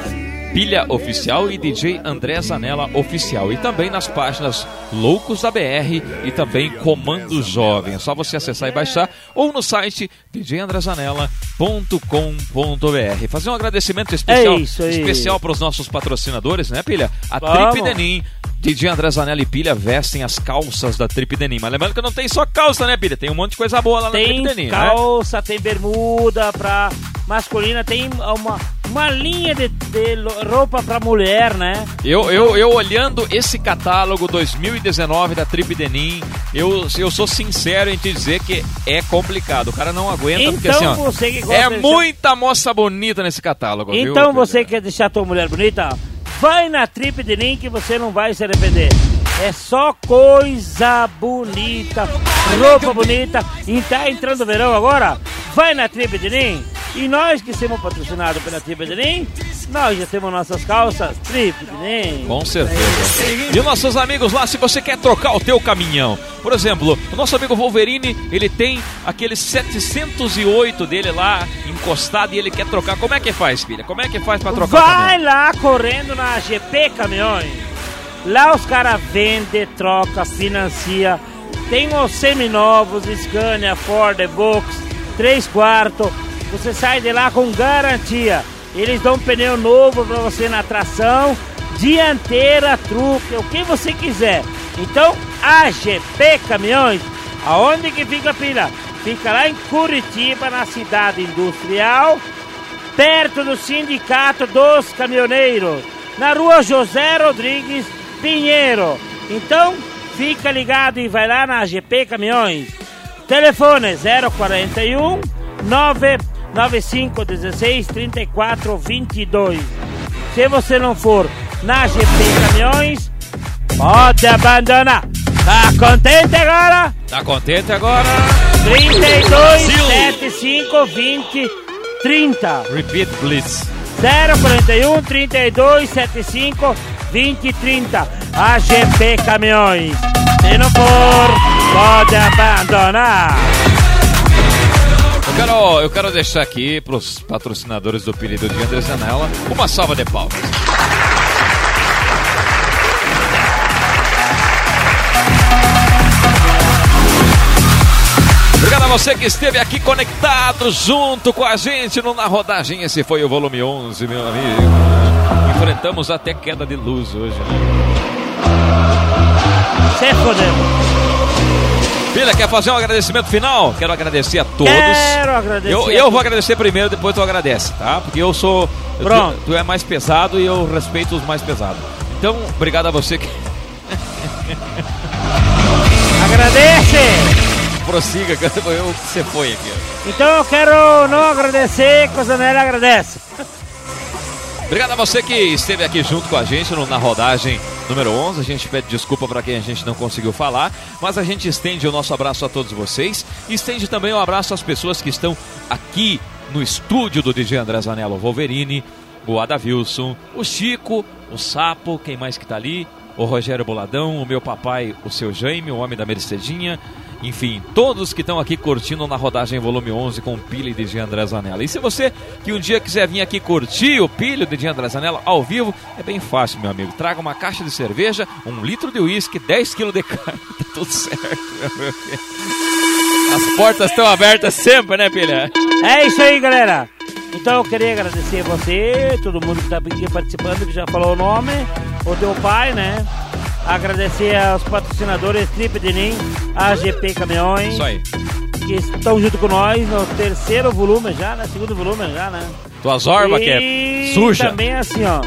Pilha Oficial e DJ André Zanella Oficial e também nas páginas Loucos da BR e também Comando Jovem. É só você acessar e baixar ou no site djandrezanella.com.br. Fazer um agradecimento especial, É especial para os nossos patrocinadores, né, Pilha? A Vamos. Trip Denim. DJ André Zanella e Pilha vestem as calças da Trip Denim. Mas lembrando que não tem só calça, né, Pilha? Tem um monte de coisa boa lá na Trip Tem Denim, né? calça, tem bermuda pra masculina, tem uma, uma linha de, de roupa pra mulher, né? Eu, eu, eu olhando esse catálogo 2019 da Trip Denim, eu, eu sou sincero em te dizer que é complicado. O cara não aguenta, porque Então assim, ó, você que gosta é de- muita moça bonita nesse catálogo, viu? Então você quer deixar tua mulher bonita? Vai na Trip de Link que você não vai se arrepender. É só coisa bonita, roupa bonita. E tá entrando o verão agora? Vai na Trip de Link. E nós que somos patrocinados pela Trip de Link, nós já temos nossas calças Trip de Link. Com certeza. E os nossos amigos lá, se você quer trocar o teu caminhão. Por exemplo, o nosso amigo Wolverine, ele tem aquele 708 dele lá encostado e ele quer trocar. Como é que faz, filha? Como é que faz pra trocar o caminhão? Vai lá correndo na GP Caminhões. Lá os caras vendem, troca, financia. Tem os seminovos, Scania, Ford, Vox, 3 quartos. Você sai de lá com garantia. Eles dão um pneu novo para você na tração, dianteira, truque, o que você quiser. Então, a GP Caminhões, aonde que fica a pilha? Fica lá em Curitiba, na cidade industrial, perto do Sindicato dos Caminhoneiros, na rua José Rodrigues Pinheiro. Então, fica ligado e vai lá na GP Caminhões. Telefone 041 995 16 34 22. Se você não for na GP Caminhões, pode abandonar. Tá contente agora? Tá contente agora? 32 75 20 30. Repeat, please. 041 32 75 20 30. AGP Caminhões. Se não for, pode abandonar. Eu quero, eu quero deixar aqui pros patrocinadores do Pirido de André Zanella uma salva de palmas. Você que esteve aqui conectado junto com a gente no Na Rodagem. Esse foi o volume 11, meu amigo. Enfrentamos até queda de luz hoje? Se fodemos. Filha, quer fazer um agradecimento final? Quero agradecer a todos. Quero agradecer Eu, eu vou agradecer primeiro, depois tu agradece, tá? Porque eu sou. tu- Pronto. Tu, é mais pesado e eu respeito os mais pesados. Então, obrigado a você que. Agradece! Prossiga, que eu, eu- você foi aqui. Então eu quero não agradecer, que o Zanella agradece. Obrigado a você que esteve aqui junto com a gente na rodagem número 11. A gente pede desculpa para quem a gente não conseguiu falar, mas a gente estende o nosso abraço a todos vocês estende também um abraço às pessoas que estão aqui no estúdio do DJ André Zanello Wolverine, o Adavilson, o Chico, o Sapo, quem mais que tá ali? O Rogério Boladão, o meu papai, o seu Jaime, o homem da Mercedinha, enfim, todos que estão aqui curtindo na rodagem volume 11 com o e DJ André Zanella. E se você que um dia quiser vir aqui curtir o Pilha e DJ André Zanella ao vivo, é bem fácil, meu amigo. Traga uma caixa de cerveja, um litro de uísque, 10 quilos de carne, tá tudo certo. As portas estão abertas sempre, né, Pilha? É isso aí, galera. Então eu queria agradecer você, todo mundo que está aqui participando, que já falou o nome, o teu pai, né? Agradecer aos patrocinadores Trip Denim, AGP Caminhões. Isso aí. Que estão junto com nós no terceiro volume já, né? Segundo volume já, né? Tua zorba, E que é suja. também assim, ó.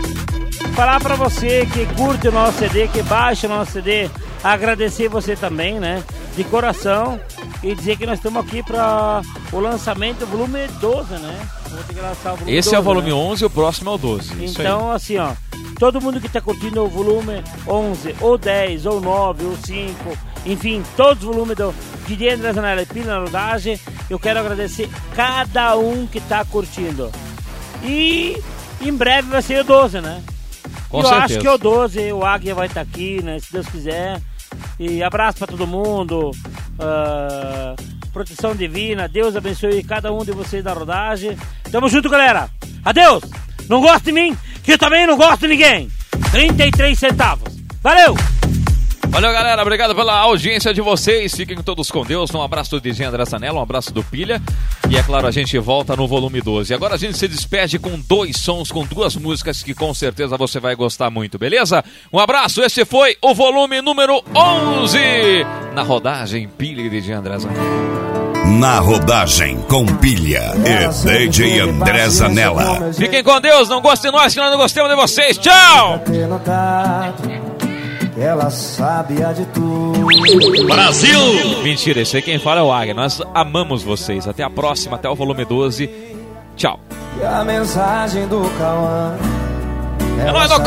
Falar pra você que curte o nosso CD, que baixa o nosso CD, agradecer você também, né? De coração. E dizer que nós estamos aqui para o lançamento do volume 12, né? O volume Esse 12, é o volume né? 11 e o próximo é o 12. Isso aí. Então, assim, ó, todo mundo que tá curtindo o volume 11, ou 10, ou 9, ou 5, enfim, todos os volumes do DJ André Zanella e Pina Rodagem, eu quero agradecer cada um que tá curtindo. E em breve vai ser o 12, né? Com eu certeza. acho que o 12, o Águia vai estar aqui, né? Se Deus quiser. E abraço pra todo mundo. ah, proteção divina. Deus abençoe cada um de vocês da rodagem. Tamo junto, galera. Adeus. Não gosta de mim, que eu também não gosto de ninguém. 33 centavos. Valeu! Valeu, galera. Obrigado pela audiência de vocês. Fiquem todos com Deus. Um abraço do DJ André Sanella, um abraço do Pilha. E é claro, a gente volta no volume 12. Agora a gente se despede com dois sons, com duas músicas que com certeza você vai gostar muito, beleza? Um abraço. Esse foi o volume número 11 na rodagem Pilha e DJ André Sanella. Na rodagem com pilha e DJ André Zanella. Fiquem com Deus. Não gostem de nós, que nós não gostamos de vocês. Tchau! ela sabia de tudo. Mentira, esse aí quem fala é o Águia. Nós amamos vocês. Até a próxima, até o volume 12. Tchau. E a mensagem do Cauã. É ela nóis, ô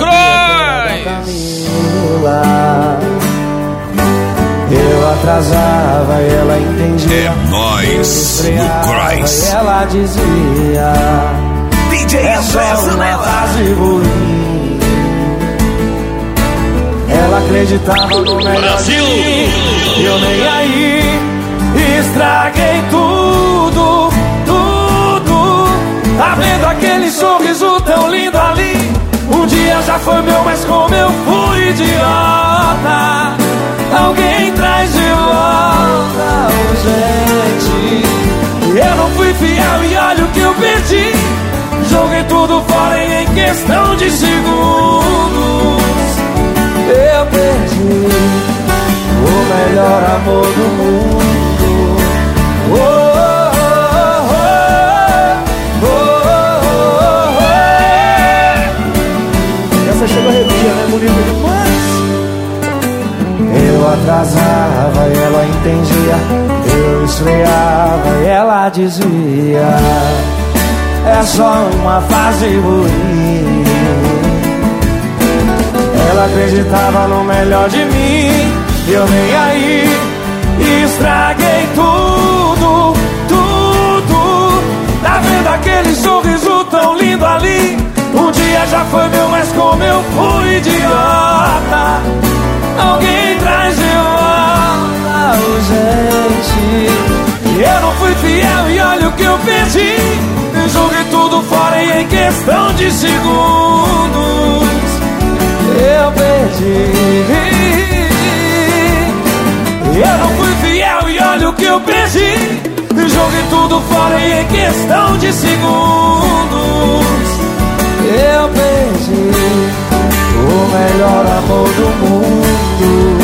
Eu atrasava e ela entendia. É nós no Christ. E ela dizia: DJ É só uma fase ruim. Ela acreditava no melhor Brasil! E eu nem aí. Estraguei tudo, tudo. Tá vendo aquele sorriso tão lindo ali? Um dia já foi meu, mas como eu fui idiota. Alguém traz de volta urgente. Eu não fui fiel e olha o que eu perdi. Joguei tudo fora em questão de segundos. Eu perdi o melhor amor do mundo. Oh, chegou a arrepia, né? Bonito. Eu atrasava e ela entendia. Eu esfriava e ela dizia: É só uma fase ruim. Ela acreditava no melhor de mim. Eu nem aí. Estraguei tudo, tudo. Tá vendo aquele sorriso tão lindo ali? Um dia já foi meu, mas como eu fui idiota. Alguém traz de volta urgente. E eu não fui fiel e olha o que eu perdi. Joguei tudo fora e em questão de segundos eu perdi. Eu não fui fiel e olha o que eu perdi. Joguei tudo fora e em questão de segundos eu perdi o melhor amor do mundo. Oh,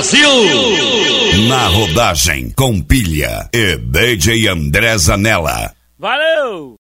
Brasil! Na rodagem com pilha e DJ André Zanella. Valeu!